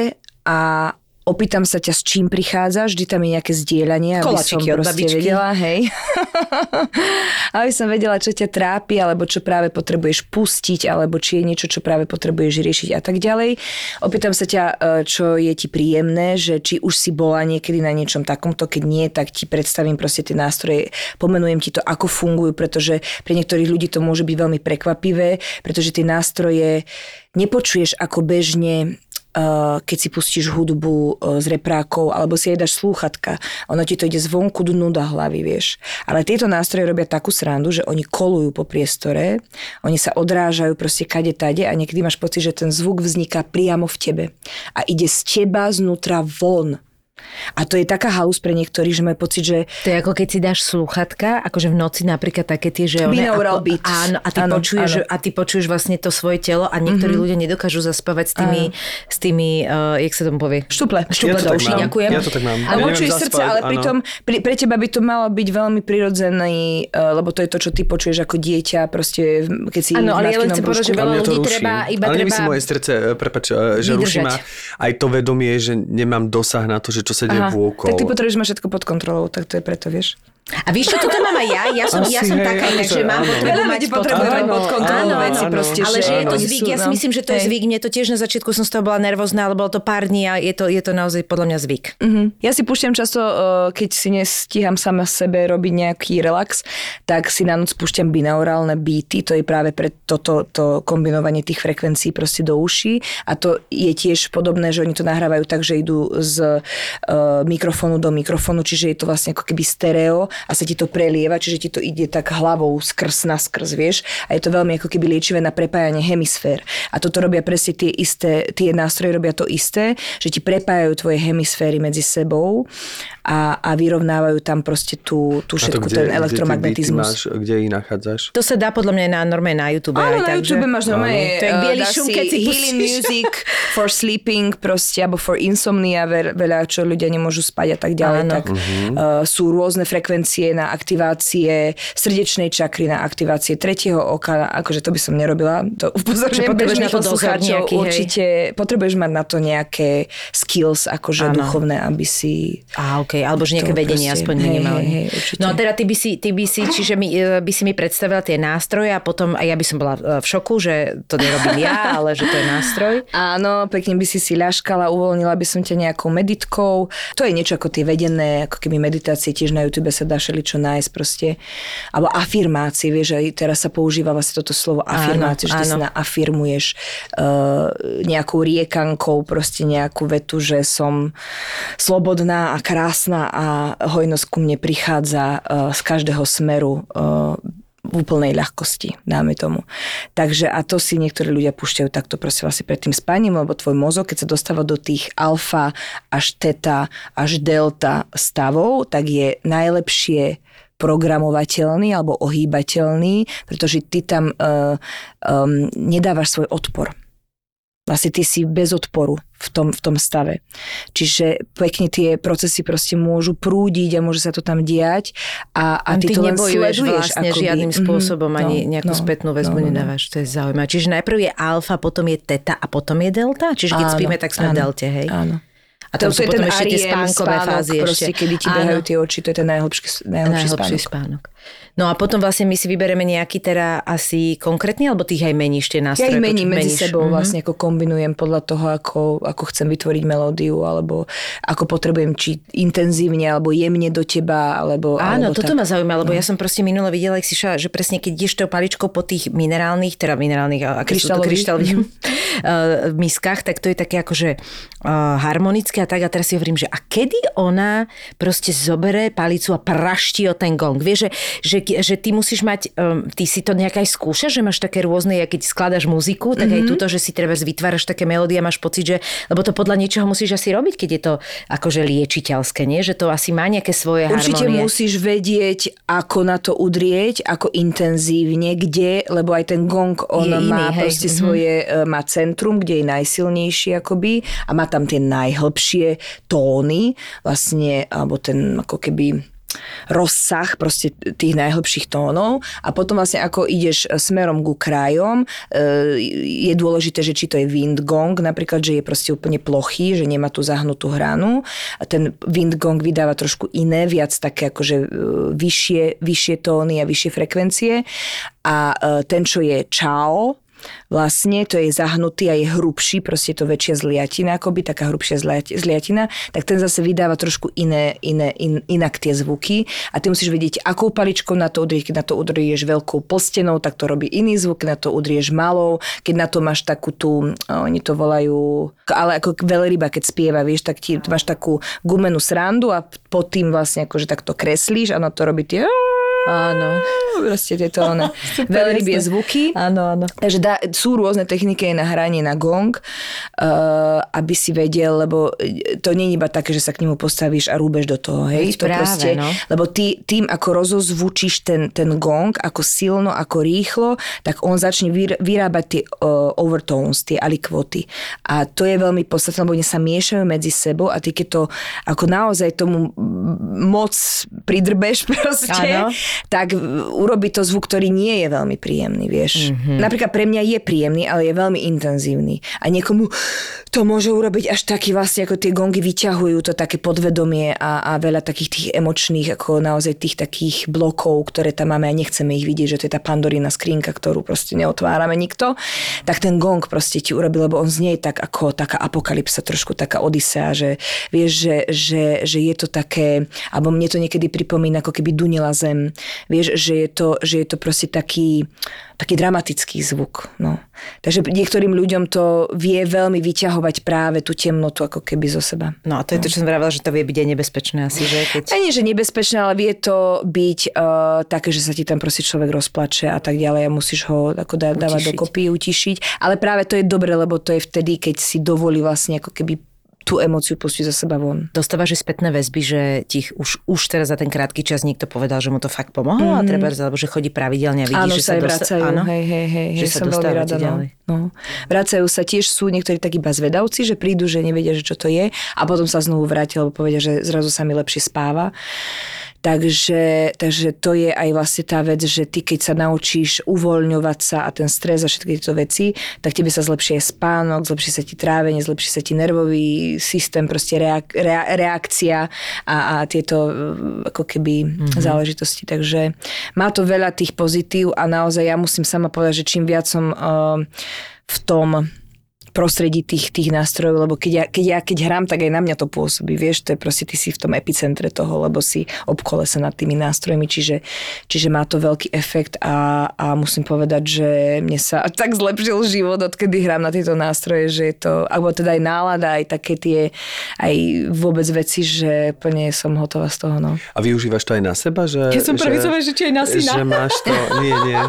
a opýtam sa ťa, s čím prichádzaš, vždy tam je nejaké zdieľanie, aby som Koláčiky od proste babičky. vedela, hej. aby som vedela, čo ťa trápi, alebo čo práve potrebuješ pustiť, alebo či je niečo, čo práve potrebuješ riešiť a tak ďalej. Opýtam sa ťa, e, čo je ti príjemné, že či už si bola niekedy na niečom takomto, keď nie, tak ti predstavím proste tie nástroje, pomenujem ti to, ako fungujú, pretože pre niektorých ľudí to môže byť veľmi prekvapivé, pretože tie nástroje nepočuješ ako bežne keď si pustíš hudbu uh, z reprákov, alebo si jej dáš slúchatka. Ono ti to ide zvonku dnu do hlavy, vieš. Ale tieto nástroje robia takú srandu, že oni kolujú po priestore, oni sa odrážajú proste kade tade a niekedy máš pocit, že ten zvuk vzniká priamo v tebe. A ide z teba znútra von. A to je taká halus pre niektorých, že majú pocit, že To je ako keď si dáš slúchatka, akože v noci napríklad také tie, že... one Binaural beat. Áno, a ty, Áno, počuješ, áno. a ty počuješ vlastne to svoje telo a niektorí ľudia nedokážu zaspávať s tými, s tými uh, jak sa tomu povie? štuple. Štuple Ja mám. ďakujem. Ja to tak mám. A Ja počuješ srdce, ale áno. pritom pri, pre teba by to malo byť veľmi prirodzený, eh, lebo to je to, čo ty počuješ ako dieťa, proste keď si Áno, ale ja len chcem povedať, že veľa ľudí treba, iba Ale treba... nemyslím moje srdce, e, prepač, že ruší ma aj to vedomie, že nemám dosah na to, že čo sa deje Aha, vôkol. tak ty potrebuješ mať všetko pod kontrolou, tak to je preto, vieš. A víš čo, toto mám aj ja? Ja som, ja Asi, som hej, taká akože že mám potrebu mať pod pod kontrolou veci proste, Ale že je to zvyk, ja si no. myslím, že to je Hej. zvyk. Mne to tiež na začiatku som z toho bola nervózna, ale bolo to pár dní a je to, je to naozaj podľa mňa zvyk. Mhm. Ja si púšťam často, eh, keď si nestíham sama sebe robiť nejaký relax, tak si na noc púšťam binaurálne beaty, to je práve pre toto to kombinovanie tých frekvencií proste do uší a to je tiež podobné, že oni to nahrávajú tak, že idú z uh, mikrofónu do mikrofónu, čiže je to vlastne ako keby stereo a sa ti to prelieva, čiže ti to ide tak hlavou skrz na skrz, vieš, a je to veľmi ako keby liečivé na prepájanie hemisfér. A toto robia presne tie isté, tie nástroje robia to isté, že ti prepájajú tvoje hemisféry medzi sebou a, a vyrovnávajú tam proste tú, tú všetku, kde, ten Kde, ty elektromagnetizmus. máš, kde ich nachádzaš? To sa dá podľa mňa na norme na YouTube. Áno, aj na YouTube máš normálne, To je eh, dáš šum, keď si healing music for sleeping proste, alebo for insomnia, veľ- veľa čo ľudia nemôžu spať a tak ďalej, Áno. tak uh, sú rôzne frekvencie na aktivácie srdečnej čakry, na aktivácie tretieho oka, akože to by som nerobila, to upozor, že potrebuješ na to nejaký, hej. určite potrebuješ mať na to nejaké skills, akože Áno. duchovné, aby si... Á, okay. alebo že nejaké vedenie proste, aspoň hej, minimálne. hej, hej, no a teda ty by si, ty by si čiže mi, e, by si mi predstavila tie nástroje a potom aj ja by som bola e, v šoku, že to nerobím ja, ale že to je nástroj. Áno, pekne by si si ľaškala, uvoľnila by som ťa nejakou meditkou. To je niečo ako tie vedené, ako keby meditácie, tiež na YouTube sa dá všeličo nájsť proste. Alebo afirmácie, vieš, aj teraz sa používa vlastne toto slovo afirmácie, že ty áno. si naafirmuješ uh, nejakou riekankou proste nejakú vetu, že som slobodná a krásna a hojnosť ku mne prichádza uh, z každého smeru uh, v úplnej ľahkosti, dáme tomu. Takže a to si niektorí ľudia púšťajú takto proste vlastne pred tým spaním, lebo tvoj mozog, keď sa dostáva do tých alfa až teta až delta stavov, tak je najlepšie programovateľný alebo ohýbateľný, pretože ty tam uh, um, nedávaš svoj odpor. Vlastne ty si bez odporu v tom, v tom stave. Čiže pekne tie procesy proste môžu prúdiť a môže sa to tam diať a, a ty, ty to len sleduješ. vlastne akoby. žiadnym Mhm, spôsobom, ani no, nejakú no, spätnú väzbu no, no, no. nedávaš. To je zaujímavé. Čiže najprv je alfa, potom je teta a potom je delta? Čiže keď Áno, spíme, tak sme v delte, hej? Áno. A tam sú to je potom ten ešte tie spánkové spánok, fázy proste, ešte. kedy ti Áno. behajú tie oči, to je ten najhlbší, najhlbší, Najhlbší spánok. spánok. No a potom vlastne my si vybereme nejaký teda asi konkrétny, alebo tých aj meníš tie Ja nástroje? ich mením medzi sebou, Mhm. vlastne ako kombinujem podľa toho, ako, ako chcem vytvoriť melódiu, alebo ako potrebujem, či intenzívne, alebo jemne do teba, alebo Áno, alebo toto tak. No. ma zaujíma, lebo ja som proste minule videla, šla, že presne keď ideš tou paličkou po tých minerálnych, teda minerálnych, aké sú to Kryštálových. uh, miskách, tak to je také akože uh, harmonické a tak a teraz si hovorím, že a kedy ona proste zobere palicu a praští o ten gong. Vieš, že, že, že ty musíš mať, um, ty si to nejak aj skúšaš, že máš také rôzne, ja keď skladaš muziku, tak Mhm. aj túto, že si treba vytváraš také melódie a máš pocit, že, lebo to podľa niečoho musíš asi robiť, keď je to akože liečiteľské, nie? Že to asi má nejaké svoje Určite harmonie. musíš vedieť, ako na to udrieť, ako intenzívne, kde, lebo aj ten gong, on Je iný, má hej. proste Mhm. svoje, e, má centrum, kde je najsilnejší akoby a má tam tie najhlbšie tóny, vlastne, alebo ten ako keby rozsah proste tých najhlbších tónov a potom vlastne ako ideš smerom ku krajom, e, je dôležité, že či to je wind gong, napríklad, že je proste úplne plochý, že nemá tú zahnutú hranu a ten wind gong vydáva trošku iné, viac také akože e, vyššie, vyššie tóny a vyššie frekvencie. A ten, čo je čao, Vlastne to je zahnutý a je hrubší, proste je to väčšia zliatina, akoby taká hrubšia zliat- zliatina, tak ten zase vydáva trošku iné, iné, in, inak tie zvuky. A ty musíš vedieť, akou paličkou na to udrieť, keď na to udrieš veľkou plstenou, tak to robí iný zvuk, keď na to udrieš malou, keď na to máš takú tú, oni to volajú, ale ako veľryba, keď spieva, vieš, tak ti máš takú gumenú srandu a pod tým vlastne akože takto kreslíš a na to robí tie Áno. proste tieto one veľrybie zvuky. Áno, áno. Takže dá, sú rôzne techniky aj na hranie na gong, uh, aby si vedel, lebo to nie je iba také, že sa k nemu postavíš a rúbeš do toho, hej? Veď to práve, proste, no. Lebo ty, tým, ako rozozvučíš ten, ten gong, ako silno, ako rýchlo, tak on začne vyr- vyrábať tie uh, overtones, tie alikvoty. A to je veľmi podstatné, lebo oni sa miešajú medzi sebou a ty keď to ako naozaj tomu moc pridrbeš proste, Áno. Tak urobí to zvuk, ktorý nie je veľmi príjemný, vieš. Mm-hmm. Napríklad pre mňa je príjemný, ale je veľmi intenzívny. A niekomu to môže urobiť až taký vlastne, ako tie gongy vyťahujú to také podvedomie a, a veľa takých tých emočných, ako naozaj tých takých blokov, ktoré tam máme a nechceme ich vidieť, že to je tá pandorína skrinka, ktorú proste neotvárame nikto, tak ten gong proste ti urobi, lebo on znie tak ako taká apokalypsa, trošku taká odisea, že vieš, že, že, že je to také, alebo mne to niekedy pripomína, ako keby dunila zem. Vieš, že je to, že je to proste taký, taký dramatický zvuk. No. Takže niektorým ľuďom to vie veľmi vyťahovať práve tú temnotu ako keby zo seba. No a to je to, čo som vravela, že to vie byť aj nebezpečné asi, že? Keď... A nie, že nebezpečné, ale vie to byť uh, také, že sa ti tam proste človek rozplače a tak ďalej a musíš ho ako dá, dávať Utišiť. dokopy, utišiť. Ale práve to je dobre, lebo to je vtedy, keď si dovolí vlastne ako keby tú emóciu pustiť zo seba von. Dostávaš spätné väzby, že ti už, už teraz za ten krátky čas niekto povedal, že mu to fakt pomohlo mm-hmm. a treba, alebo že chodí pravidelne a vidí, Áno, že sa aj dosta- vracajú, áno? hej, hej, hej, Že hej, sa som veľmi rada, no. ďalej. No. Vracajú sa tiež, sú niektorí takí iba zvedavci, že prídu, že nevedia, že čo to je a potom sa znovu vrátia, lebo povedia, že zrazu sa mi lepšie spáva. Takže, takže to je aj vlastne tá vec, že ty keď sa naučíš uvoľňovať sa a ten stres a všetky tieto veci, tak tebe sa zlepší aj spánok, zlepší sa ti trávenie, zlepší sa ti nervový systém, proste reak, rea, reakcia a, a tieto mm, ako keby mm-hmm. záležitosti. Takže má to veľa tých pozitív a naozaj ja musím sama povedať, že čím viac som uh, v tom prostredí tých, tých nástrojov, lebo keď ja, keď ja keď hrám, tak aj na mňa to pôsobí, vieš, to je proste, ty si v tom epicentre toho, lebo si obkole sa nad tými nástrojmi, čiže, čiže má to veľký efekt a, a musím povedať, že mne sa tak zlepšil život, odkedy hrám na tieto nástroje, že je to, alebo teda aj nálada, aj také tie, aj vôbec veci, že plne som hotová z toho, no. A využívaš to aj na seba? Že, Ja som prvý som že či aj na syna. Že máš to, nie, nie.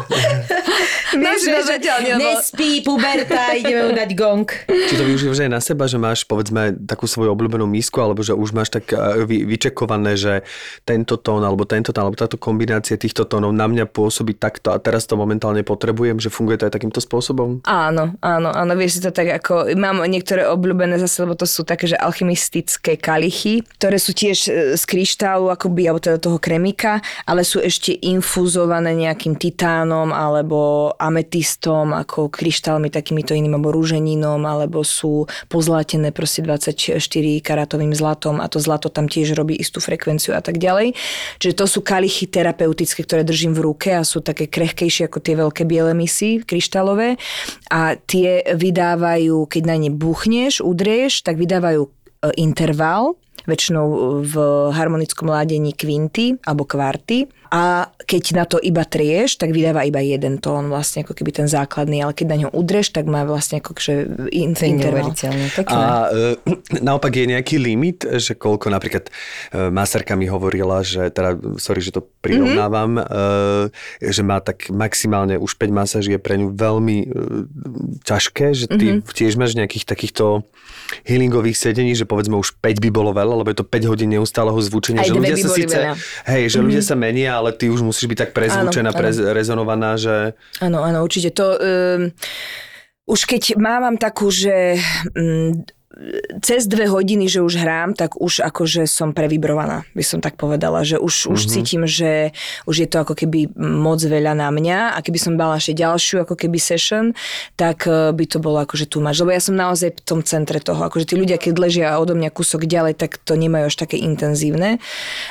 Nie, že zatiaľ lebo- Nespí, puberta, ideme mu dať gong. Či to využívaš aj na seba, že máš povedzme takú svoju obľúbenú misku, alebo že už máš tak eh, vy, vyčekované, že tento tón, alebo tento tón, alebo táto kombinácia týchto tónov na mňa pôsobí takto a teraz to momentálne potrebujem, že funguje to aj takýmto spôsobom? Áno, áno, áno, vieš si to tak ako, mám niektoré obľúbené zase, lebo to sú také, že alchymistické kalichy, ktoré sú tiež e, z kryštálu, akoby, alebo teda toho kremika, ale sú ešte infúzované nejakým titánom alebo ametistom, ako kryštálmi takýmito iným, alebo rúženinou rubínom alebo sú pozlatené proste 24 karatovým zlatom a to zlato tam tiež robí istú frekvenciu a tak ďalej. Čiže to sú kalichy terapeutické, ktoré držím v ruke a sú také krehkejšie ako tie veľké biele misy kryštálové a tie vydávajú, keď na ne buchneš, udrieš, tak vydávajú e, interval, väčšinou v harmonickom ládení kvinty alebo kvarty a keď na to iba trieš, tak vydáva iba jeden tón, vlastne ako keby ten základný, ale keď na ňo udreš, tak má vlastne ako že in, interval. A e, naopak je nejaký limit, že koľko napríklad e, masárka mi hovorila, že teda, sorry, že to prirovnávam, mm-hmm. že má tak maximálne už 5 masáží je pre ňu veľmi ťažké, že ty mm-hmm. tiež máš nejakých takýchto healingových sedení, že povedzme už 5 by bolo veľa, lebo je to 5 hodín neustáleho zvučenia, Aj že ľudia sa síce, veľa. hej, že ľudia sa menia, ale ty už musíš byť tak prezvučená, Áno, áno. že... Áno, áno, určite. To, um, už keď mám takú, že um, cez dve hodiny, že už hrám, tak už akože som previbrovaná, by som tak povedala, že už, už Mhm. cítim, že už je to ako keby moc veľa na mňa a keby som dala ešte ďalšiu ako keby session, tak eh, by to bolo akože tu máš. Lebo ja som naozaj v tom centre toho, akože tí ľudia, keď ležia odo mňa kúsok ďalej, tak to nemajú až také intenzívne,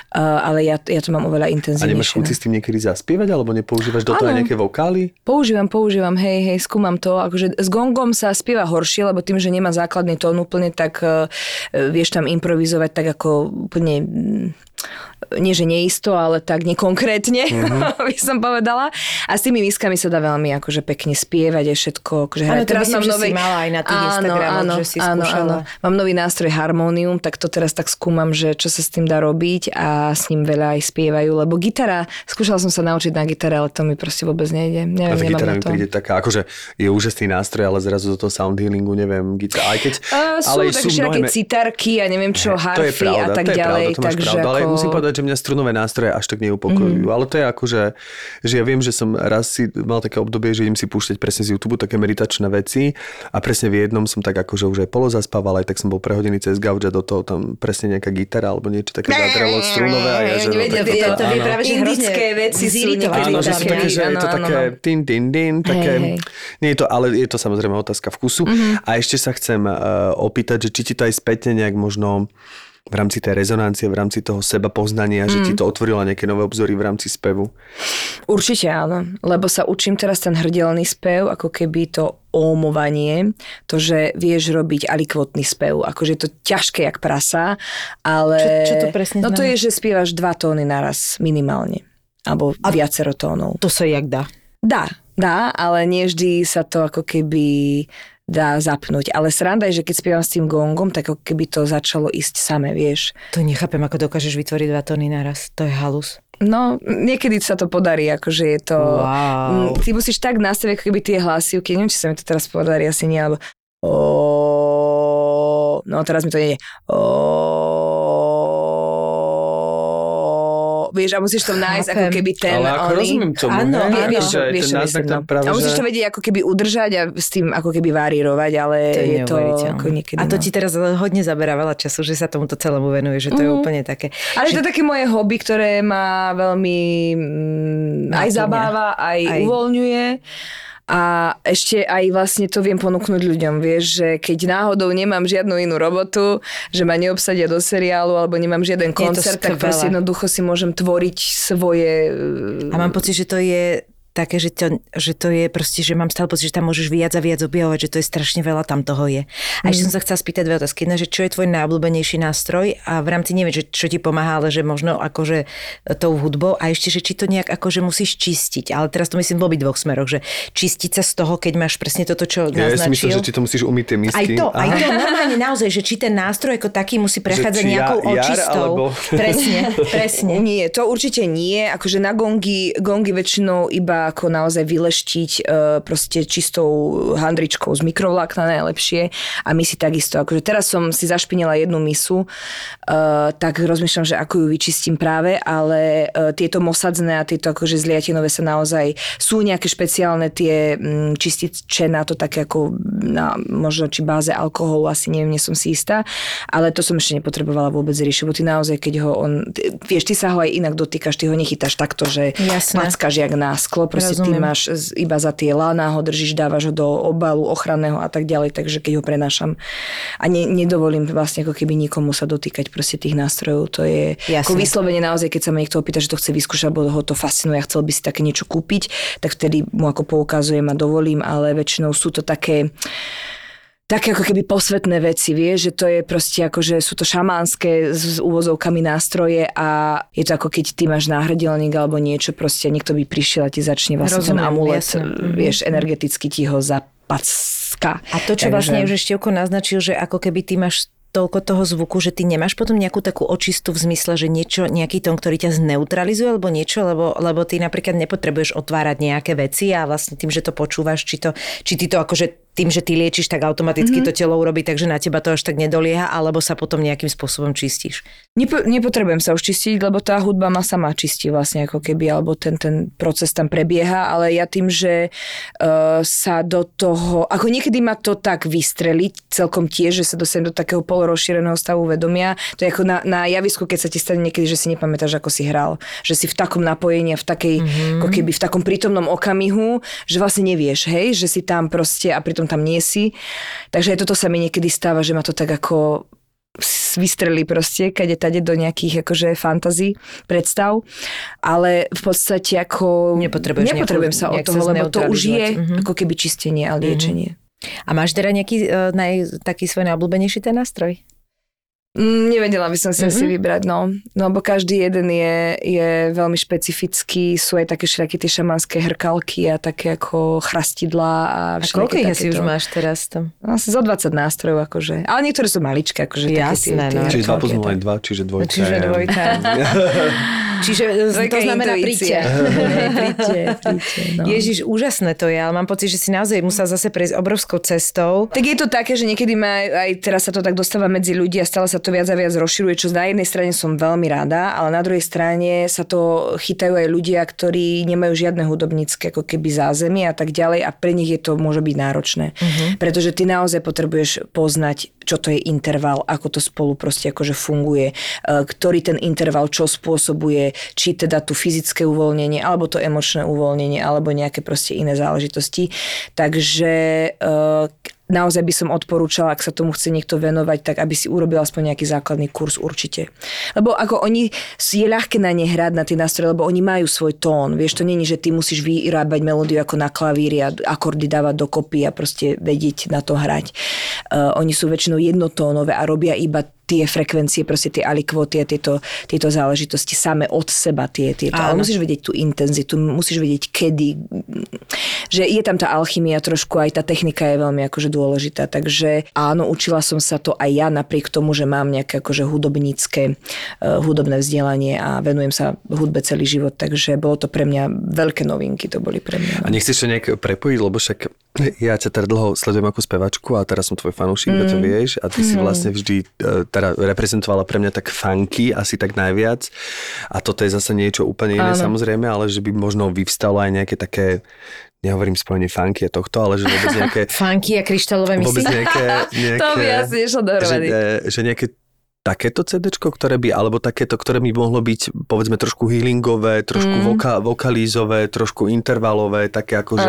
Eh, ale ja, ja to mám oveľa A intenzívnejšie. nemáš chuť s tým niekedy zaspievať, alebo nepoužívaš do toho aj nejaké vokály? Používam, používam, hej, hej, skúmam to. Akože s gongom sa spieva horšie, lebo tým, že nemá základný tón úplne, tak uh, vieš tam improvizovať tak ako úplne mm, nie že neisto, ale tak nekonkrétne, mm-hmm. by som povedala. A s tými miskami sa dá veľmi akože pekne spievať a všetko. Akože Áno, to myslím, že si mala aj na tých Instagramoch, že si skúšala. Mám nový nástroj Harmonium, tak to teraz tak skúmam, že čo sa s tým dá robiť a s ním veľa aj spievajú, lebo gitara, skúšala som sa naučiť na gitare, ale to mi proste vôbec nejde. Neviem, nemám gitara mi príde taká, akože je úžasný nástroj, ale zrazu do toho sound healingu, neviem, gitara, aj keď... Uh, sú ale také všelijaké me- citarky a neviem čo, to je harfy pravda, a tak to je ďalej. pravda, to máš takže pravdu, ale ako... musím povedať, že mňa strunové nástroje až tak neupokojujú. Mm. Ale to je ako, že, že ja viem, že som raz si mal také obdobie, že idem si púšťať presne z YouTube také meditačné veci a presne v jednom som tak ako, že už aj polozaspával, aj tak som bol prehodený cez gauč a do toho tam presne nejaká gitara alebo niečo také zadrelo strunové a ja, že... no, tak to práve, že indické veci sú niekedy Áno, že sú také, že je to také áno. tin, tin, tin, také, nie je to, ale je to samozrejme otázka vkusu. A ešte sa chcem uh, opýtať, že či ti to aj spätne nejak možno v rámci tej rezonancie, v rámci toho seba poznania, že ti to otvorilo nejaké nové obzory v rámci spevu. Určite áno, lebo sa učím teraz ten hrdelný spev, ako keby to ómovanie, to, že vieš robiť alikvotný spev, akože je to ťažké jak prasa, ale... Čo- čo to presne No to znamená? je, že spievaš dva tóny naraz minimálne, alebo a... viacero tónov. To sa jak dá. Dá, dá, ale nie vždy sa to ako keby dá zapnúť. Ale sranda je, že keď spievam s tým gongom, tak ako keby to začalo ísť same, vieš. To nechápem, ako dokážeš vytvoriť dva tóny naraz. To je halus. No, niekedy sa to podarí, akože je to... Wow. Mm, Ty musíš tak nastaviť ako keby tie hlasivky, neviem, či sa mi to teraz podarí, asi nie, alebo... No teraz mi to nie Vieš, a musíš to nájsť ako Chápem. keby ten... ale ako oný- rozumiem tomu, Áno, hej, áno. Vieš, že vieš, čo myslím, no. práve, A musíš že... to vedieť ako keby udržať a s tým ako keby varírovať, ale To je, je, to ako niekedy... A to no. ti teraz hodne zaberá veľa času, že sa tomuto celému venuje, že to je úplne také. Ale je to také moje hobby, ktoré ma veľmi mm, aj zabáva, Aj. aj uvoľňuje. A ešte aj vlastne to viem ponúknuť ľuďom, vieš, že keď náhodou nemám žiadnu inú robotu, že ma neobsadia do seriálu alebo nemám žiaden koncert, tak proste jednoducho si môžem tvoriť svoje... A mám pocit, že to je také, že to, že to je proste, že mám stále pocit, že tam môžeš viac a viac objavovať, že to je strašne veľa, tam toho je. A ešte som sa chcela spýtať dve otázky. Jedna, že čo je tvoj najobľúbenejší nástroj a v rámci neviem, že čo ti pomáha, ale že možno akože tou hudbou a ešte, že či to nejak akože musíš čistiť. Ale teraz to myslím v obi dvoch smeroch, že čistiť sa z toho, keď máš presne toto, čo Ja, ja si myslím, naznačil. že ti to musíš umyť tie misky. Aj to, aj Aha. to, normálne naozaj, že či ten nástroj ako taký musí prechádzať či nejakou ja- jar, očistou. alebo- Presne, presne. Nie, to určite nie. Akože na gongy, gongy väčšinou iba ako naozaj vyleštiť e, proste čistou handričkou z mikrovlákna najlepšie. A my si takisto, akože teraz som si zašpinila jednu misu, e, tak rozmýšľam, že ako ju vyčistím práve, ale e, tieto mosadzné a tieto akože zliatinové sa naozaj sú nejaké špeciálne tie mm, čističe na to také ako na možno či báze alkoholu, asi neviem, nie som si istá, ale to som ešte nepotrebovala vôbec riešiť, bo ty naozaj, keď ho on, ty, vieš, ty sa ho aj inak dotýkaš, ty ho nechytáš takto, že Jasné. mackáš jak na sklo proste ty Rozumiem. máš z- iba za tie lána, ho držíš, dávaš ho do obalu ochranného a tak ďalej, takže keď ho prenášam a ne, nedovolím vlastne ako keby nikomu sa dotýkať proste tých nástrojov, to je Jasné. ako vyslovene naozaj, keď sa ma niekto opýta, že to chce vyskúšať, alebo ho to fascinuje a chcel by si také niečo kúpiť, tak vtedy mu ako poukazujem a dovolím, ale väčšinou sú to také také ako keby posvetné veci, vieš, že to je proste ako, že sú to šamánske s s úvozovkami nástroje a je to ako keď ty máš náhrdelník alebo niečo, proste niekto by prišiel a ti začne vlastne ten Rozumiem, amulet, jasné. Mhm. vieš, energeticky ti ho zapacka. A to, čo vlastne už Števko naznačil, že ako keby ty máš toľko toho zvuku, že ty nemáš potom nejakú takú očistu v zmysle, že niečo, nejaký tón, ktorý ťa zneutralizuje alebo niečo, lebo, lebo ty napríklad nepotrebuješ otvárať nejaké veci a vlastne tým, že to počúvaš, či, to, či ty to akože tým, že ty liečiš, tak automaticky mm-hmm. to telo urobí, takže na teba to až tak nedolieha, alebo sa potom nejakým spôsobom čistíš. Nepo, nepotrebujem sa už čistiť, lebo tá hudba ma sama čistí vlastne ako keby, alebo ten, ten proces tam prebieha, ale ja tým, že uh, sa do toho, ako niekedy ma to tak vystreliť celkom tiež, že sa dostanem do takého polorozšíreného stavu vedomia, to je ako na, na javisku, keď sa ti stane niekedy, že si nepamätáš, ako si hral, že si v takom napojení v takej, mm-hmm. ako keby v takom prítomnom okamihu, že vlastne nevieš, hej, že si tam proste a pritom tam nie si. Takže aj toto sa mi niekedy stáva, že ma to tak ako vystrelí proste, kade tade do nejakých akože fantazí, predstav, ale v podstate ako Nepotrebuješ nepotrebujem nejakú- sa od toho, sa lebo to už je. Mhm. ako keby čistenie a liečenie. A máš teda nejaký uh, naj, taký svoj najobľúbenejší ten nástroj? Mm, nevedela by som si Mhm. asi vybrať, no. No, lebo každý jeden je, je veľmi špecifický, sú aj také všetky tie šamanské hrkalky a také ako chrastidlá a A koľko ich asi už máš teraz tam? Asi zo 20 nástrojov, akože. Ale niektoré sú maličké, akože Jasné, také tie, tie no. Čiže 2 plus hrkalky a 0 je tak. 2, čiže dvojka. Čiže dvojka. Čiže to znamená príďte. Príďte, príďte, no. Ježiš, úžasné to je, ale mám pocit, že si naozaj musel zase prejsť obrovskou cestou. Tak je to také, že niekedy ma aj, aj teraz sa to tak dostáva medzi ľudí a stále sa to viac a viac rozširuje, čo na jednej strane som veľmi rada, ale na druhej strane sa to chytajú aj ľudia, ktorí nemajú žiadne hudobnícke ako keby zázemie a tak ďalej a pre nich je to môže byť náročné. Uh-huh. Pretože ty naozaj potrebuješ poznať, čo to je interval, ako to spolu proste akože funguje, e, ktorý ten interval čo spôsobuje, či teda tu fyzické uvoľnenie, alebo to emočné uvoľnenie, alebo nejaké proste iné záležitosti. Takže e, naozaj by som odporúčala, ak sa tomu chce niekto venovať, tak aby si urobil aspoň nejaký základný kurz určite. Lebo ako oni, je ľahké na ne hrať na tie nástroje, lebo oni majú svoj tón. Vieš, to není, že ty musíš vyrábať melódiu ako na klavíri a akordy dávať dokopy a proste vedieť na to hrať. Uh, oni sú väčšinou jednotónové a robia iba tie frekvencie, proste tie alikvoty a tieto, tieto záležitosti same od seba tie, tieto. Ale musíš vedieť tú intenzitu, musíš vedieť kedy, že je tam tá alchymia trošku, aj tá technika je veľmi akože dôležitá, takže áno, učila som sa to aj ja napriek tomu, že mám nejaké akože hudobnícke, uh, hudobné vzdelanie a venujem sa hudbe celý život, takže bolo to pre mňa veľké novinky, to boli pre mňa. A nechceš to nejak prepojiť, lebo však ja ťa teda dlho sledujem ako spevačku a teraz som tvoj fanúšik, mm. to vieš a ty si vlastne vždy e, teda reprezentovala pre mňa tak funky, asi tak najviac a toto je zase niečo úplne iné Áno. samozrejme, ale že by možno vyvstalo aj nejaké také nehovorím spojenie funky a tohto, ale že vôbec nejaké Funky a kryštálové vôbec misy. nejaké, nejaké to by asi že, dohromady. e, že nejaké takéto CDčko, ktoré by, alebo takéto, ktoré by mohlo byť povedzme trošku healingové, trošku mm. voka, vokalízové, trošku intervalové, také ako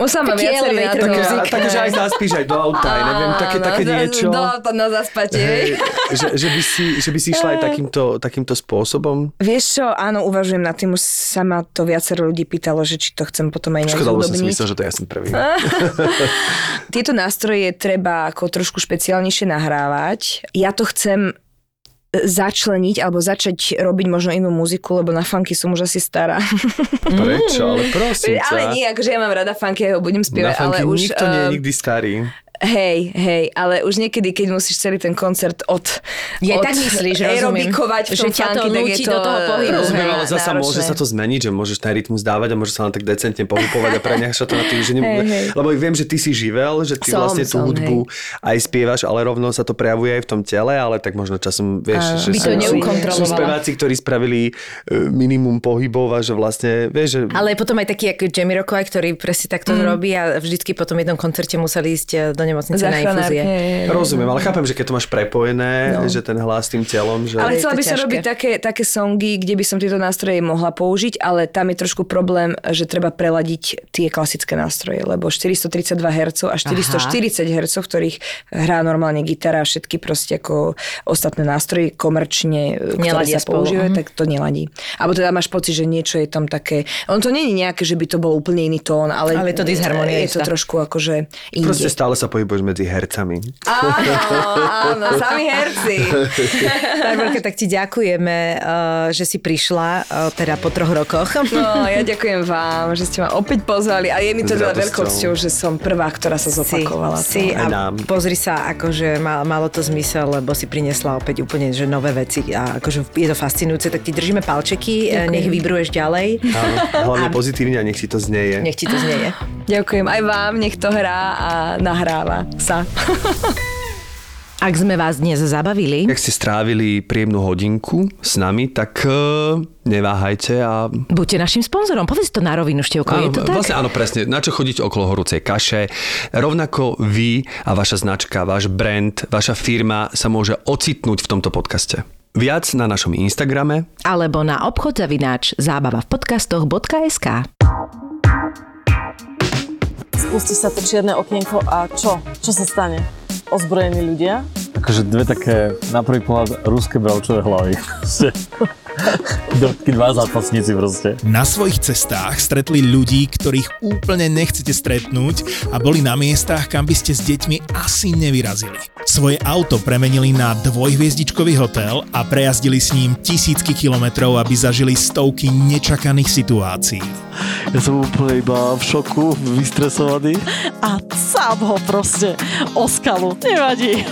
že Áno. On sa má Taký viacerý na elevator to. také, music. také, že aj zaspíš aj do auta, aj neviem, také, Áno, také niečo. Do auta na zaspatie. Hej, že, že, by si, že by si išla aj takýmto, takýmto spôsobom? Vieš čo, áno, uvažujem nad tým, už sa ma to viacero ľudí pýtalo, že či to chcem potom aj nejak Škoda, lebo som si myslel, že to ja som prvý. Tieto nástroje treba ako trošku špeciálnejšie nahrávať. Ja to chcem začleniť alebo začať robiť možno inú muziku, lebo na funky som už asi stará. Prečo? Ale prosím ťa. ale nie, akože ja mám rada funky, ja ho budem spievať, ale už... nikto nie je eh, nikdy starý. Hej, hej, ale už niekedy, keď musíš celý ten koncert od, Ja od tak myslíš, rozumiem. aerobikovať v Že ťa to je núti to do toho pohybu, Rozumiem, hej, ale zasa náročné. môže sa to zmeniť, že môžeš ten rytmus dávať a môžeš sa len tak decentne pohupovať a preňaš sa to na tým, že ne... Hej, hej. Lebo viem, že ty si živel, že ty Som, vlastne tú som, hudbu aj spievaš, ale rovno sa to prejavuje aj v tom tele, ale tak možno časom, vieš, že By to sú, sú, sú speváci, ktorí spravili e, minimum pohybov a že vlastne, vieš, že Ale je potom aj taký ako Jamie Rockway, ktorý presne takto mm. robí a vždycky po tom jednom koncerte museli ísť e, do nemocnice na infúzie. Rozumiem, ale chápem, že keď to máš prepojené, no. že ten hlas s tým telom, že... Ale chcela by som robiť také, také songy, kde by som tieto nástroje mohla použiť, ale tam je trošku problém, že treba preladiť tie klasické nástroje, lebo 432 Hz a 440 Hz, v ktorých hrá normálne gitara a všetky proste ako ostatné nástroje komerčne, ktoré Neladia sa používajú, mhm. tak to neladí. Alebo teda máš pocit, že niečo je tam také... On to nie je nejaké, že by to bol úplne iný tón, ale, Ale je to disharmonia je to trošku akože inde. Proste stále sa pohybuješ medzi hercami. Áno, áno, sami herci. Barborka, tak ti ďakujeme, eh, že si prišla eh, teda po troch rokoch. No, ja ďakujem vám, že ste ma opäť pozvali a je mi to teda veľkou cťou, že som prvá, ktorá sa zopakovala. Si, si a nám. pozri sa, akože mal, malo to zmysel, lebo si priniesla opäť úplne že nové veci a akože je to fascinujúce, tak ti držíme palčeky, eh, nech vybruješ ďalej. Áno, hlavne pozitívne a nech si to znieje. Nech ti to znieje. Ďakujem aj vám, nech to hrá a nahráva sa. Ak sme vás dnes zabavili, Ak ste strávili príjemnú hodinku s nami, tak uh, neváhajte a... buďte našim sponzorom. Povedz to na rovinu, Števko, je to tak? vlastne áno, presne. Na čo chodíte okolo horúcej kaše. Rovnako vy a vaša značka, váš brand, vaša firma sa môže ocitnúť v tomto podcaste. Viac na našom Instagrame. Alebo na obchod zavináč zábava v podcastoch.sk Spustí sa to čierne okienko a čo? Čo sa stane? Ozbrojení ľudia? Akože dve také, na prvý pohľad, ruské bravčové hlavy. Takí dva zápasníci proste. Na svojich cestách stretli ľudí, ktorých úplne nechcete stretnúť a boli na miestach, kam by ste s deťmi asi nevyrazili. Svoje auto premenili na dvojhviezdičkový hotel a prejazdili s ním tisícky kilometrov, aby zažili stovky nečakaných situácií. Ja som úplne iba v šoku, vystresovaný. A sám ho proste o skalu. Nevadí.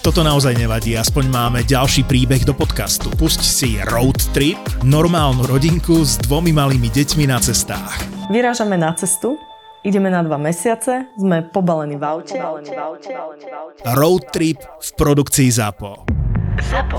Toto naozaj nevadí, aspoň máme ďalší príbeh do podcastu. Pusť si Road Trip, normálnu rodinku s dvomi malými deťmi na cestách. Vyrážame na cestu, ideme na dva mesiace, sme pobalení v aute. Road Trip v produkcii ZAPO. ZAPO.